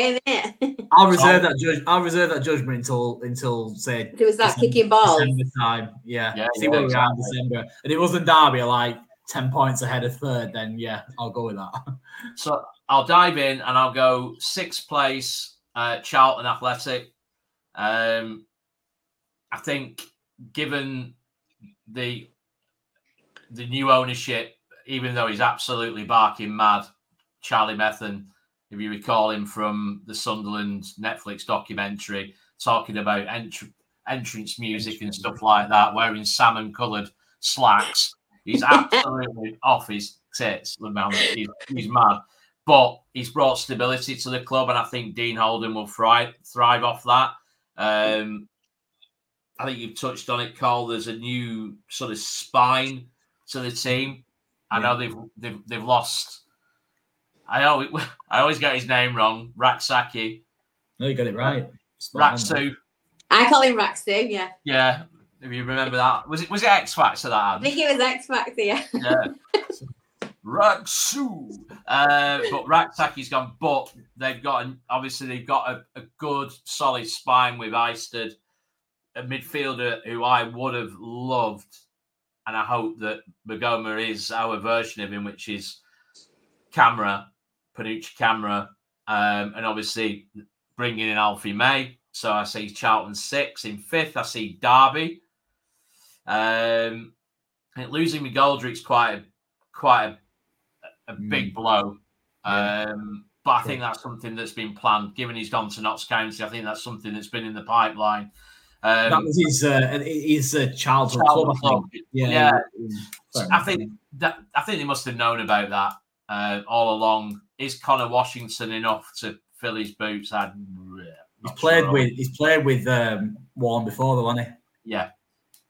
I'll reserve that judge. I'll reserve that judgment until until say. It was that December, kicking ball. time, yeah. yeah See yeah, where exactly. we are in December, and it wasn't Derby. Like 10 points ahead of third, then yeah, I'll go with that. So I'll dive in and I'll go sixth place, uh, Charlton Athletic. Um, I think given the the new ownership, even though he's absolutely barking mad, Charlie Methven, if you recall him from the Sunderland Netflix documentary, talking about entr- entrance music and stuff like that, wearing salmon coloured slacks He's absolutely off his tits, the man. He's, he's mad. But he's brought stability to the club, and I think Dean Holden will thrive, thrive off that. Um, I think you've touched on it, Cole. There's a new sort of spine to the team. I know they've they've, they've lost. I always I always get his name wrong. Rak-Sakyi. No, you got it right. Raksu. I call him Raksu. Yeah. Yeah, if you remember that, was it was it X Factor that had? I think it was X Factor. Yeah. yeah. Raksu, uh, but Rak-Sakyi's gone. But they've got an, obviously they've got a, a good solid spine with Isted, a midfielder who I would have loved, and I hope that Maghoma is our version of him, which is Camara, Panutche Camara, um, and obviously bringing in Alfie May. So I see Charlton six in fifth. I see Derby um, losing McGoldrick's quite a, quite a, a big mm. blow. Um, but I think that's something that's been planned. Given he's gone to Notts County, I think that's something that's been in the pipeline. Um, that was his uh, his uh, childhood, childhood club. Yeah, yeah. I think that I think they must have known about that uh, all along. Is Connor Washington enough to fill his boots? i he's played sure. with he's played with um, Warne before, though, hasn't he? Yeah,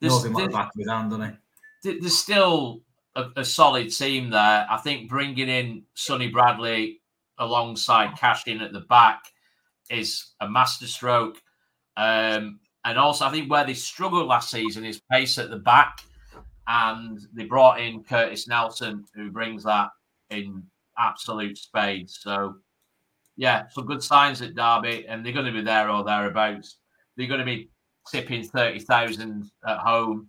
there's, Knows him back of his hand, doesn't he? There's still a, a, solid team there. I think bringing in Sonny Bradley alongside Cashin at the back is a masterstroke. Um, and also, I think where they struggled last season is pace at the back. And they brought in Curtis Nelson, who brings that in absolute spades. So, yeah, some good signs at Derby, and they're going to be there or thereabouts. They're going to be tipping thirty thousand at home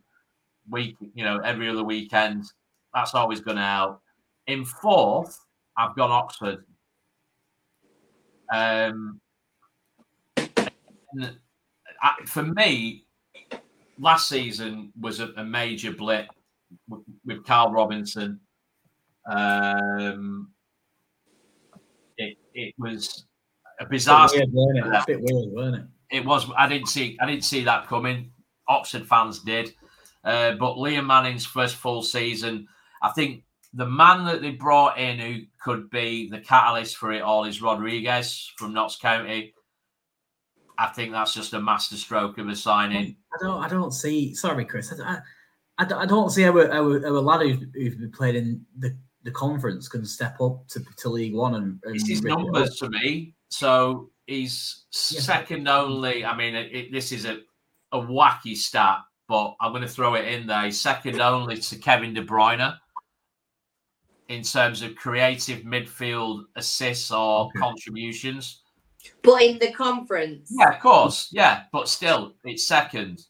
week, you know, every other weekend. That's always going to help. In fourth, I've gone Oxford. Um, I, for me, last season was a, a major blip with, with Karl Robinson. Um, it, it was a bizarre. Bit weird, it? bit weird, wasn't it? It was. I didn't see. I didn't see that coming. Oxford fans did, uh, but Liam Manning's first full season. I think the man that they brought in who could be the catalyst for it all is Rodrigues from Notts County. I think that's just a masterstroke of a signing. I don't. I don't see. Sorry, Chris. I, I, I don't see how a, how a, how a lad who's, who's been played in the, the conference can step up to, to League One and. and it's his numbers to me. So he's yeah. second only. I mean, it, it, this is a, a wacky stat, but I'm going to throw it in there. He's second only to Kevin De Bruyne in terms of creative midfield assists or okay. contributions. But in the conference. Yeah, of course. Yeah, but still, it's second.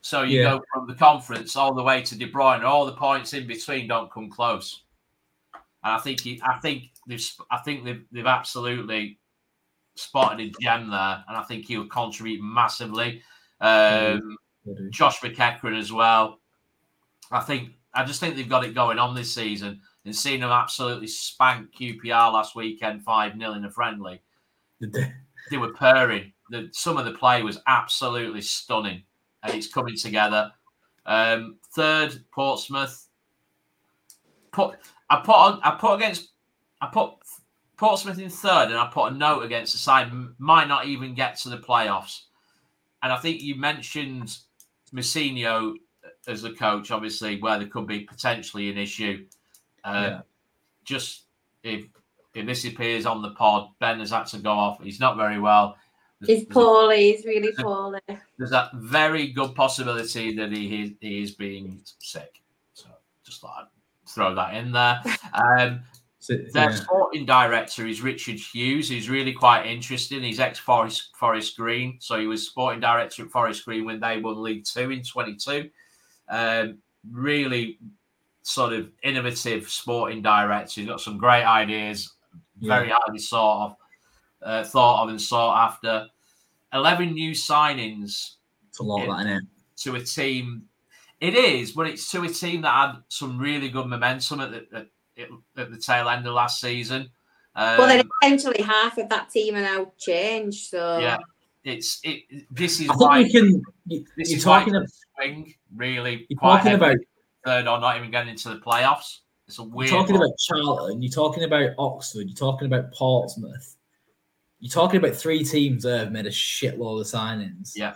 So you yeah. go from the conference all the way to De Bruyne. All the points in between don't come close. And I think he, I think they've, I think they've, they've absolutely spotted a gem there, and I think he'll contribute massively. Um, mm-hmm. Josh McEachran as well. I think I just think they've got it going on this season, and seeing them absolutely spank QPR last weekend five 0 in a friendly they were purring. The, some of the play was absolutely stunning, and it's coming together. Um, third, Portsmouth. Put I put on I put against I put Portsmouth in third, and I put a note against the side might not even get to the playoffs. And I think you mentioned Mousinho as the coach, obviously, where there could be potentially an issue. Uh, yeah. Just if if this appears on the pod, Ben has had to go off. He's not very well. There's, he's poorly. He's really poorly. There's a very good possibility that he is, he is being sick. So just thought I'd throw that in there. Um, so, Their yeah. sporting director is Richard Hughes. He's really quite interesting. He's ex Forest Forest Green, so he was sporting director at Forest Green when they won League Two in 22. Um, really sort of innovative sporting director. He's got some great ideas very yeah. highly sought of, uh, thought of and sought after. Eleven new signings. It's a lot, in, that, isn't it? To a team, it is, but it's to a team that had some really good momentum at the at, at the tail end of last season. Um, well, then essentially half of that team are now changed. So yeah, it's it. This is I why think can. You, this is talking about swing really. You're talking about third or not even getting into the playoffs. It's a weird. You're talking one. about Charlton. You're talking about Oxford. You're talking about Portsmouth. You're talking about three teams that have made a shitload of signings. Yeah.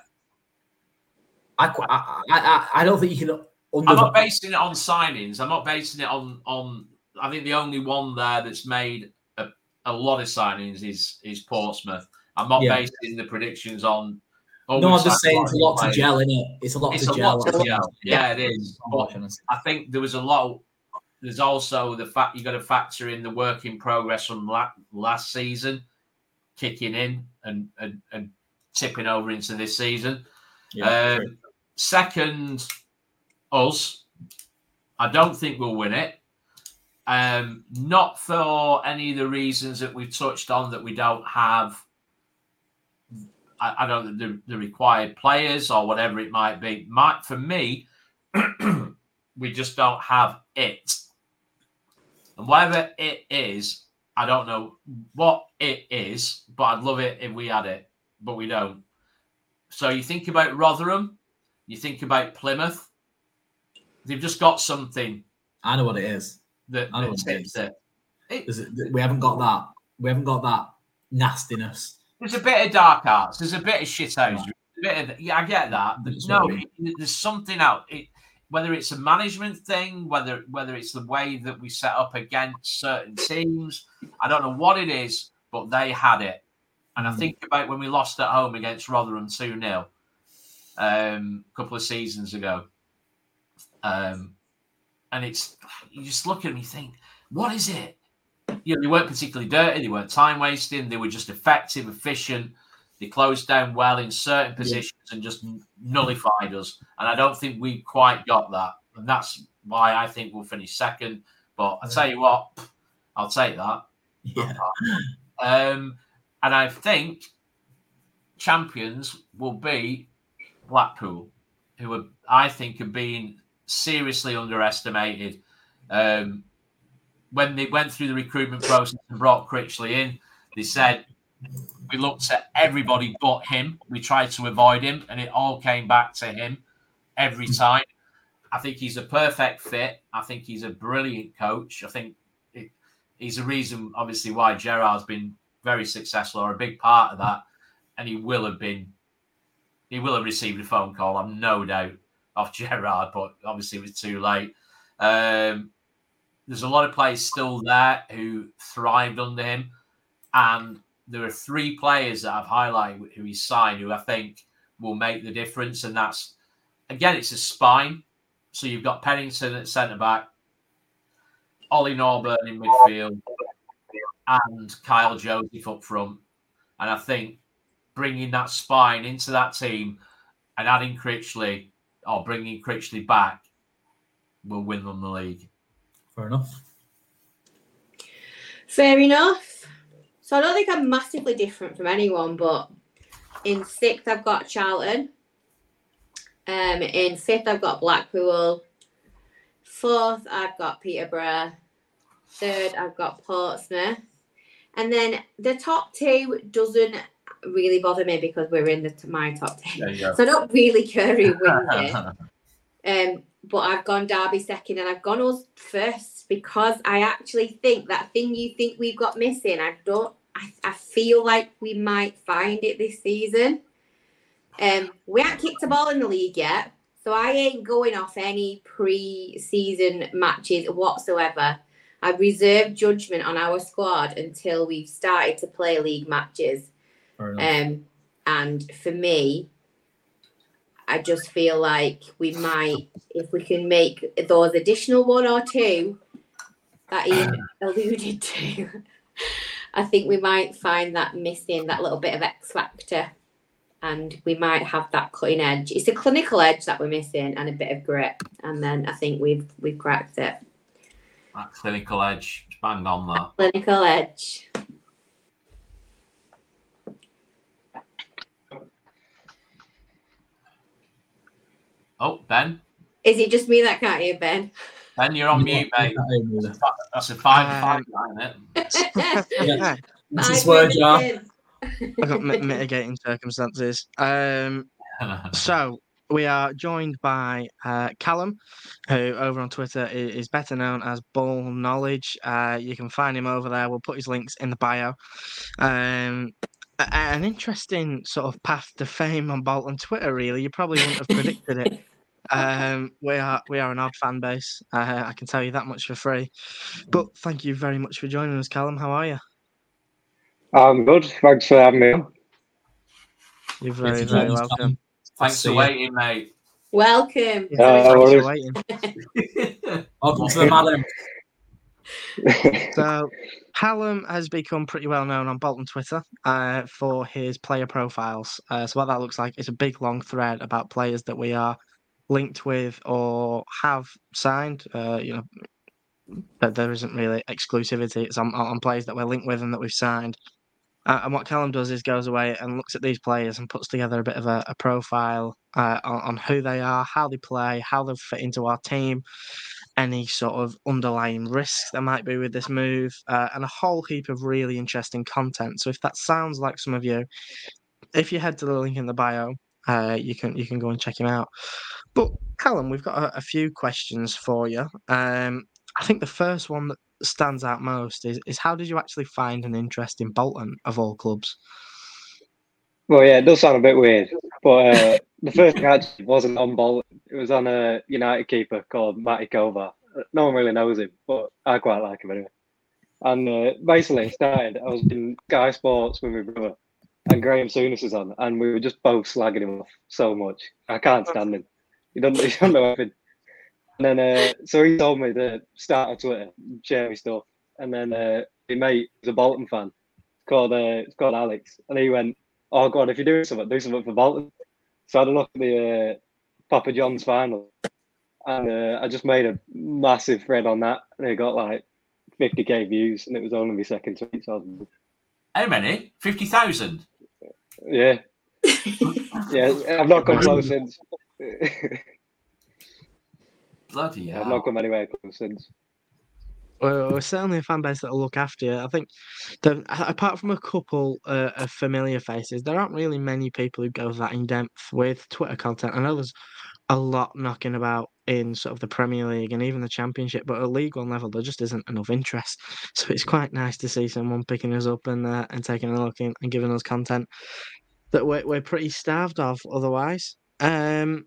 I, I, I, I don't think you can. Under- I'm not basing it on signings. I'm not basing it on on. I think the only one there that's made a, a lot of signings is is Portsmouth. I'm not yeah. basing the predictions on. Oh, no, I'm just saying it's a lot to gel in it. It's a lot it's to a gel. Lot to gel. Yeah, it is. But I think there was a lot. Of, there's also the fact you got to factor in the work in progress from la- last season kicking in and, and, and tipping over into this season. Yeah, um, second, us. I don't think we'll win it. Um, not for any of the reasons that we've touched on that we don't have. I, I don't the, the required players or whatever it might be. Might for me, we just don't have it. And whatever it is, I don't know what it is, but I'd love it if we had it, but we don't. So you think about Rotherham, you think about Plymouth, they've just got something. I know what it is. That, I know what it. It. It, we haven't got that. We haven't got that nastiness. There's a bit of dark arts. There's a bit of shit Right. A bit of, yeah, I get that. No, there's something out. It, whether it's a management thing, whether whether it's the way that we set up against certain teams, I don't know what it is, but they had it. And I hmm. think about when we lost at home against Rotherham 2 0 um, a couple of seasons ago. Um, and it's, you just look at them, you think, what is it? You know, they weren't particularly dirty, they weren't time wasting, they were just effective, efficient. They closed down well in certain positions and just nullified us. And I don't think we quite got that. And that's why I think we'll finish second. But I tell you what, I'll take that. Yeah. Um, and I think champions will be Blackpool, who are, I think are being seriously underestimated. Um, when they went through the recruitment process and brought Critchley in, they said we looked at everybody but him. We tried to avoid him, and it all came back to him every time. I think he's a perfect fit. I think he's a brilliant coach. I think it, he's a reason, obviously, why Gerrard's been very successful or a big part of that. And he will have been, he will have received a phone call, I'm no doubt, off Gerrard, but obviously it was too late. Um, there's a lot of players still there who thrived under him. And there are three players that I've highlighted who he signed who I think will make the difference. And that's, again, it's a spine. So you've got Pennington at centre back, Ollie Norburn in midfield, and Kyle Joseph up front. And I think bringing that spine into that team and adding Critchley or bringing Critchley back will win them the league. Fair enough. Fair enough. So I don't think I'm massively different from anyone, but in sixth I've got Charlton. Um, in fifth I've got Blackpool. Fourth I've got Peterborough. Third I've got Portsmouth. And then the top two doesn't really bother me because we're in the my top ten. There you go. So I don't really care who wins it. Um, but I've gone Derby second and I've gone us first because I actually think that thing you think we've got missing, I don't I, I feel like we might find it this season. Um we haven't kicked a ball in the league yet, so I ain't going off any pre-season matches whatsoever. I reserve judgment on our squad until we've started to play league matches. Um, and for me, I just feel like we might, if we can make those additional one or two that Ian alluded to, I think we might find that missing that little bit of X factor. And we might have that cutting edge. It's a clinical edge that we're missing and a bit of grit. And then I think we've we've cracked it. that clinical edge, bang on that. Clinical edge. Oh, Ben. Is it just me that can't hear Ben? Ben, you're on mute, mate. That's a five five, Um, isn't it? Yeah. This is where Jar. minutes in. I got mitigating circumstances. Um, so we are joined by uh, Callum, who over on Twitter is, is better known as Ball Knowledge. Uh, you can find him over there. We'll put his links in the bio. Um, a- an interesting sort of path to fame on Bolton Twitter. Really, you probably wouldn't have predicted it. Um, we are we are an odd fan base. Uh, I can tell you that much for free. But thank you very much for joining us, Callum. How are you? I'm good. Thanks for having me. You're Thanks very for very joining welcome. Callum. Thanks for ya. waiting, mate. Welcome. Uh, Thanks for waiting. Welcome to the madam. So, Callum has become pretty well known on Bolton Twitter uh, for his player profiles. Uh, so, what that looks like is a big long thread about players that we are linked with or have signed. Uh, you know, that there isn't really exclusivity. It's on, on players that we're linked with and that we've signed. Uh, and what Callum does is goes away and looks at these players and puts together a bit of a, a profile uh, on, on who they are, how they play, how they fit into our team, any sort of underlying risks there might be with this move, uh, and a whole heap of really interesting content. So if that sounds like some of you, if you head to the link in the bio, uh, you can you can go and check him out. But Callum, we've got a, a few questions for you. Um, I think the first one that stands out most is is how did you actually find an interest in Bolton of all clubs? Well, yeah, it does sound a bit weird, but uh, the first actually wasn't on Bolton. It was on a United keeper called Matty Kovar. No one really knows him, but I quite like him anyway. And uh, basically, it started. I was in Sky Sports with my brother, and Graham Souness is on, and we were just both slagging him off so much. I can't stand him. He doesn't, he doesn't know anything. And then, uh, so he told me to start on Twitter, share me stuff. And then, uh, my mate was a Bolton fan. Called, uh, it's called Alex, and he went, "Oh God, if you're doing something, do something for Bolton." So I had a look at the uh, Papa John's final, and uh, I just made a massive thread on that, and it got like 50k views, and it was only my second tweet. So was- How many? Fifty thousand. yeah, yeah, I've not come close since. Bloody yeah. I've not come anywhere close since. Well, we're certainly a fan base that'll look after you. I think, the, apart from a couple uh, of familiar faces, there aren't really many people who go that in depth with Twitter content. I know there's a lot knocking about in sort of the Premier League and even the Championship, but at League One level, there just isn't enough interest. So it's quite nice to see someone picking us up and uh, and taking a look in, and giving us content that we're we're pretty starved of otherwise. Um,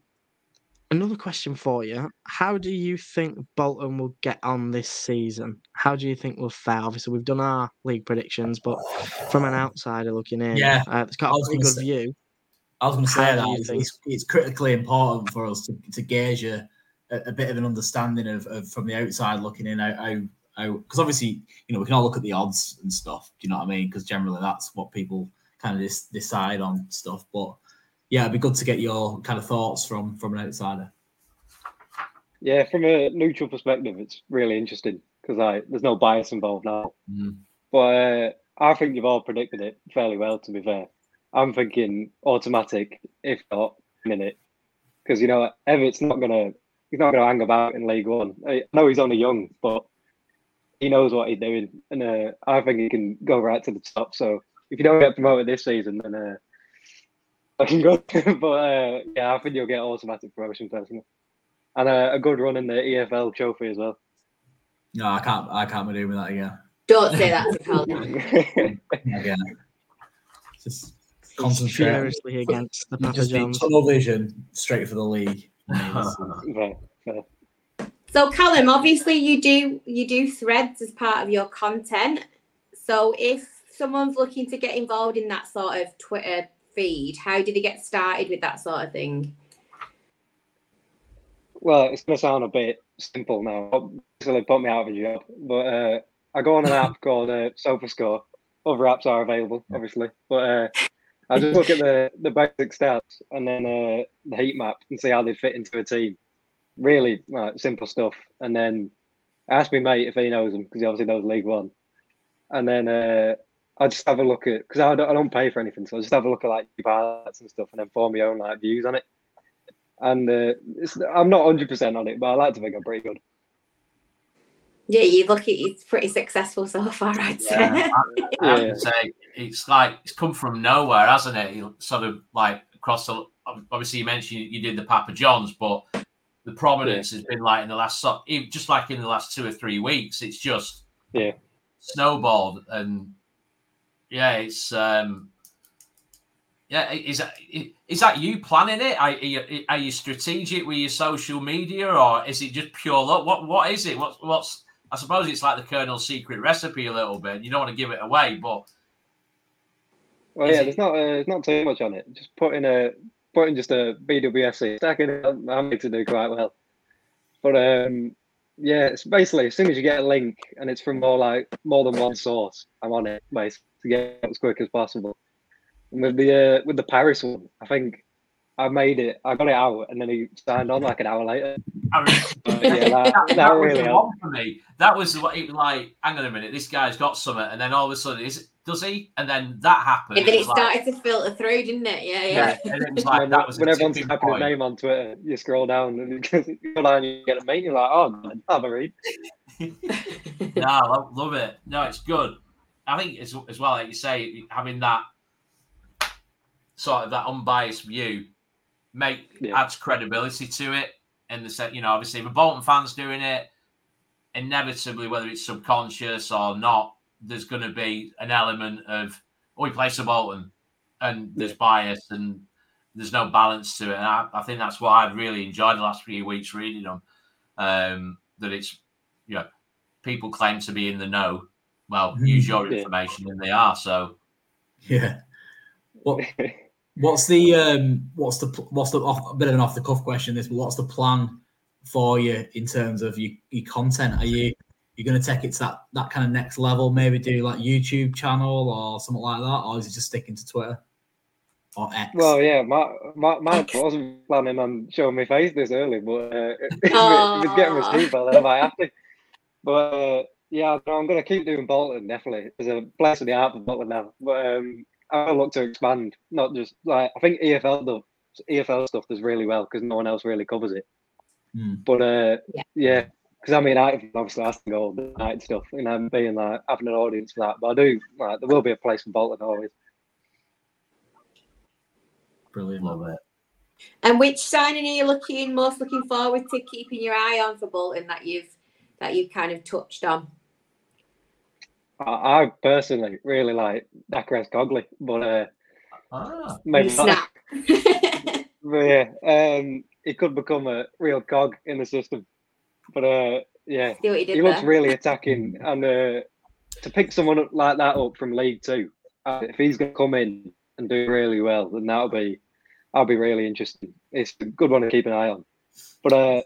Another question for you. How do you think Bolton will get on this season? How do you think we'll fare? Obviously, we've done our league predictions, but from an outsider looking in, Yeah, uh, it's got a pretty good say- view. I was going to say that it's, it's, critically important for us to, to gauge a, a, bit of an understanding of, of from the outside looking in how how because obviously you know we can all look at the odds and stuff. Do you know what I mean? Because generally that's what people kind of dis- decide on stuff. But yeah, it'd be good to get your kind of thoughts from from an outsider. Yeah, from a neutral perspective, it's really interesting because I there's no bias involved now. Mm. But uh, I think you've all predicted it fairly well. To be fair, I'm thinking automatic, if not minute, because you know Evatt's not gonna he's not gonna hang about in League One. I know he's only young, but he knows what he's doing, and uh, I think he can go right to the top. So if you don't get promoted this season, then uh, I can go. but uh, yeah, I think you'll get automatic promotion personally, and uh, a good run in the EFL trophy as well. No, I can't. I can't be doing with that again. Don't say that to Callum. Again, just concentrate. Furiously against the Papa Just John's. tunnel vision straight for the league. Fair, fair. So Callum, obviously you do you do threads as part of your content. So if someone's looking to get involved in that sort of Twitter feed, how did they get started with that sort of thing? Well, it's going to sound a bit simple now. Basically, put me out of a job. But uh, I go on an app called uh, SofaScore. Other apps are available, obviously. But uh, I just look at the, the basic stats and then uh, the heat map and see how they fit into a team. Really like, simple stuff. And then I ask my mate if he knows them because he obviously knows League One. And then uh, I just have a look at because I don't, I don't pay for anything, so I just have a look at like highlights and stuff, and then form my own like views on it. And uh, it's, I'm not 100 percent on it, but I like to think I'm pretty good. Yeah, you look at it's pretty successful so far, I'd say. Yeah, I have Yeah. say it's like it's come from nowhere, hasn't it? You Sort of like across the. Obviously, you mentioned you did the Papa John's, but the prominence has been like in the last, just like in the last two or three weeks. It's just Yeah. snowballed, and yeah, it's um, yeah. Is that is that you planning it? Are, you are you strategic with your social media, or is it just pure luck? What what is it? What's what's I suppose it's like the Colonel's secret recipe a little bit. You don't want to give it away, but Well, yeah, it- there's not uh, there's not too much on it. Just put in a put in just a BWFC stacking it. up, I made to do quite well. But um, yeah, it's basically as soon as you get a link and it's from more like more than one source, I'm on it basically to get it as quick as possible. And with the uh, with the Paris one, I think I made it. I got it out, and then he signed on like an hour later. I mean, But yeah, that, that, that that was really the helped. one for me. That was what it was like. Hang on a minute, this guy's got something, and then all of a sudden, is does he? And then that happened. And then it was like- started to filter through, didn't it? Yeah, yeah. yeah, and it was like when, that was when a everyone's tipping typing his point. name on Twitter, you scroll down and you go down, you get a mate, you're like, oh, man, have a read. no, I love, love it. No, it's good. I think as, as well, like you say, having that sort of that unbiased view make Yeah. adds credibility to it. In the set, you know, obviously, the Bolton fans doing it, inevitably, whether it's subconscious or not, there's going to be an element of, oh, he plays for Bolton, and there's bias and there's no balance to it. And I, I think that's what I've really enjoyed the last few weeks reading them. Um, that it's, you know, people claim to be in the know. Well, use your information, and they are. So, Yeah. What what's the um what's the what's the off, a bit of an off the cuff question this but what's the plan for you in terms of your, your content are you you going to take it to that that kind of next level maybe do like youtube channel or something like that or is it just sticking to twitter or X? Well, yeah, my, my, mine wasn't planning on showing my face this early, but uh, if, it, if it's getting my sleep, then I might have to. But uh, yeah, no, I'm going to keep doing Bolton, definitely. There's a place in the art for Bolton now. But um, I look to expand, not just like, I think EFL stuff, EFL stuff does really well because no one else really covers it. Mm. But uh, Yeah. yeah, because I mean, United, obviously, I have to go all the night stuff, and I'm being like having an audience for that. But I do, like, there will be a place for Bolton always. Brilliant. Love it. And which signing are you looking most looking forward to keeping your eye on for Bolton that you've that you've kind of touched on? I, I personally really like Dacres-Cogley, but uh, Ah, maybe not. But yeah, um, he could become a real cog in the system. But uh, yeah, See what you did he looks really attacking, and uh, to pick someone up like that up from League Two, uh, if he's going to come in and do really well, then that'll be that'll be really interesting. It's a good one to keep an eye on. But uh,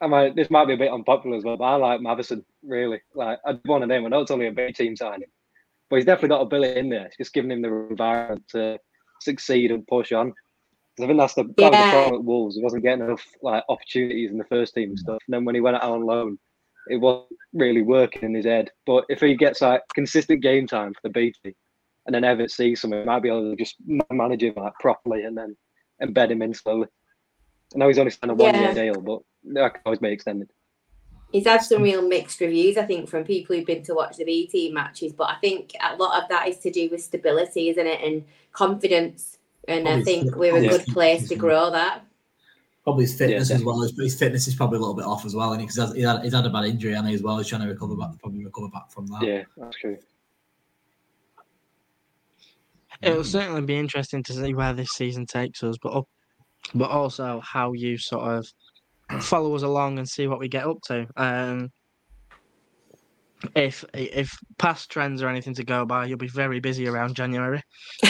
I might this might be a bit unpopular as well, but I like Matheson really. Like I'd want to name. I know it's only a big team signing, but he's definitely got a ability in there. It's just giving him the environment to succeed and push on. I think that's the, that was the problem at Wolves. He wasn't getting enough like opportunities in the first team and stuff. And then when he went out on loan, it wasn't really working in his head. But if he gets like consistent game time for the B team, and then Evatt sees something, might be able to just manage him like properly and then embed him in slowly. I know he's only signed a one year Yeah. deal, but that can always be extended. He's had some mm. real mixed reviews, I think, from people who've been to watch the B team matches. But I think a lot of that is to do with stability, isn't it? And confidence. And I think fit- we're a good place to grow that. Probably his fitness Yeah, as well. His, his fitness is probably a little bit off as well, and because he's had, he's had a bad injury and as well. He's trying to recover back, probably recover back from that. Yeah, that's true. It'll mm. certainly be interesting to see where this season takes us, but but also how you sort of follow us along and see what we get up to. Um, if if past trends are anything to go by, you'll be very busy around January.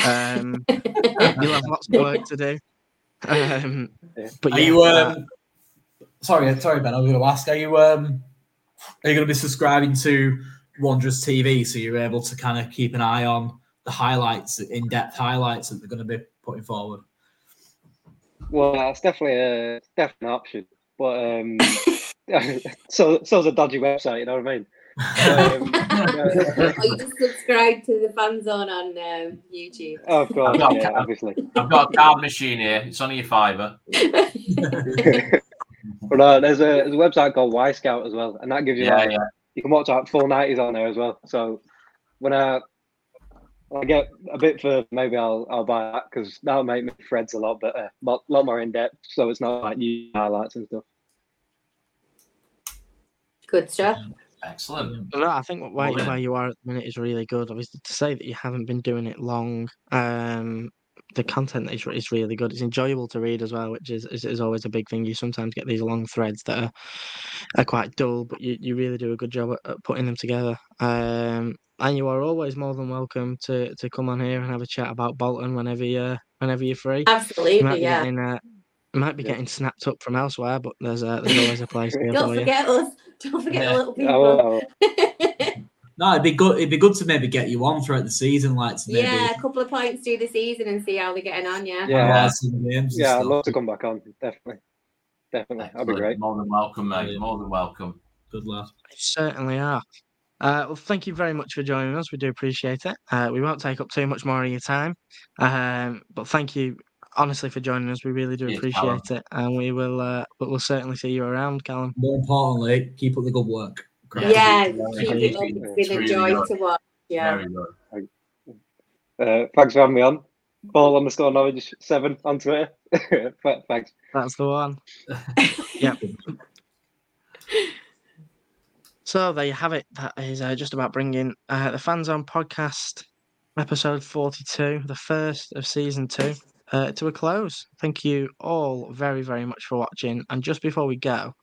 Um, you'll have lots of work to do. Um, but Are yeah, you? uh, Um, sorry, sorry, Ben. I was going to ask. Are you? Um, are you going to be subscribing to Wanderers TV so you're able to kind of keep an eye on the highlights, in-depth highlights that they're going to be putting forward? Well, that's definitely a definitely an option, but um, so so's a dodgy website. You know what I mean? Um, or you just subscribe to the fan zone on um, YouTube. of course, got- yeah, obviously. I've got a card machine here. It's only a fiver. But uh, there's a there's a website called Wyscout as well, and that gives you Yeah, like yeah. you can watch like full nineties on there as well. So when I when I get a bit further, maybe I'll I'll buy that because that'll make my threads a lot better, a lot, lot more in depth. So it's not like new highlights and stuff. Good stuff. Excellent. No, I think where, Well, where you are at the minute is really good. Obviously, to say that you haven't been doing it long, um, the content is, is really good. It's enjoyable to read as well, which is, is, is always a big thing. You sometimes get these long threads that are, are quite dull, but you, you really do a good job at, at putting them together. Um, and you are always more than welcome to, to come on here and have a chat about Bolton whenever you whenever you're free. You might Absolutely, be yeah. getting uh, you might be Yeah. getting snapped up from elsewhere, but there's uh, there's always a place here Don't for you. forget us. Don't forget Yeah. the little I will- I people. will. No, it'd be good. It'd be good to maybe get you on throughout the season, like to maybe yeah, a couple of points through the season and see how they're getting on. Yeah. Yeah, analyse some games. yeah, I'd love to come back on. Definitely, definitely, that'd be great. More than welcome, mate. Brilliant. More than welcome. Good lad. You certainly are. Uh, well, thank you very much for joining us. We do appreciate it. Uh, we won't take up too much more of your time, um, but thank you honestly for joining us. We really do Cheers, appreciate Callum. it, and we will. Uh, but we'll certainly see you around, Callum. More importantly, keep up the good work. Great. Yeah, Yeah, keep it up. yeah. It's been a joy good. to watch. Yeah. Very good. Uh, thanks for having me on. Ball underscore knowledge seven on Twitter. Thanks. That's the one. yep. So there you have it. That is uh, just about bringing uh, the Fanzone podcast episode 42, the first of season two, uh, to a close. Thank you all very, very much for watching. And just before we go,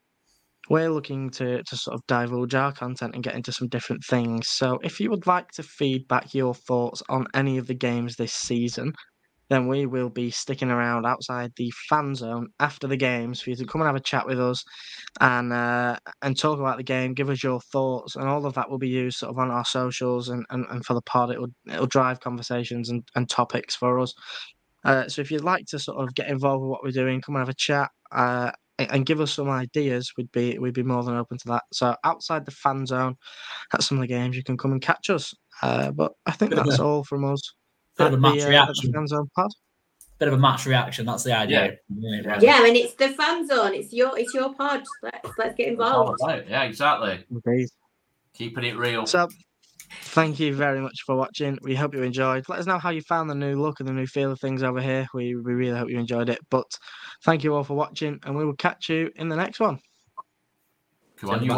we're looking to, to sort of divulge our content and get into some different things. So if you would like to feedback your thoughts on any of the games this season, then we will be sticking around outside the fan zone after the games for you to come and have a chat with us and uh, and talk about the game, give us your thoughts, and all of that will be used sort of on our socials and, and, and for the pod. It will it'll drive conversations and, and topics for us. Uh, so if you'd like to sort of get involved with what we're doing, come and have a chat uh, and, and give us some ideas. We'd be we'd be more than open to that. So outside the fan zone, at some of the games, you can come and catch us. Uh, but I think Bit that's a- all from us. Bit of a match the, uh, reaction. fan zone pod. Bit of a match reaction. That's the idea. isn't it, Yeah, and it's the fan zone. It's your it's your pod. Let's let's get involved. right. Yeah, exactly. Indeed. Keeping it real. So, thank you very much for watching. We hope you enjoyed. Let us know how you found the new look and the new feel of things over here. We, we really hope you enjoyed it. But thank you all for watching, and we will catch you in the next one. Come on, you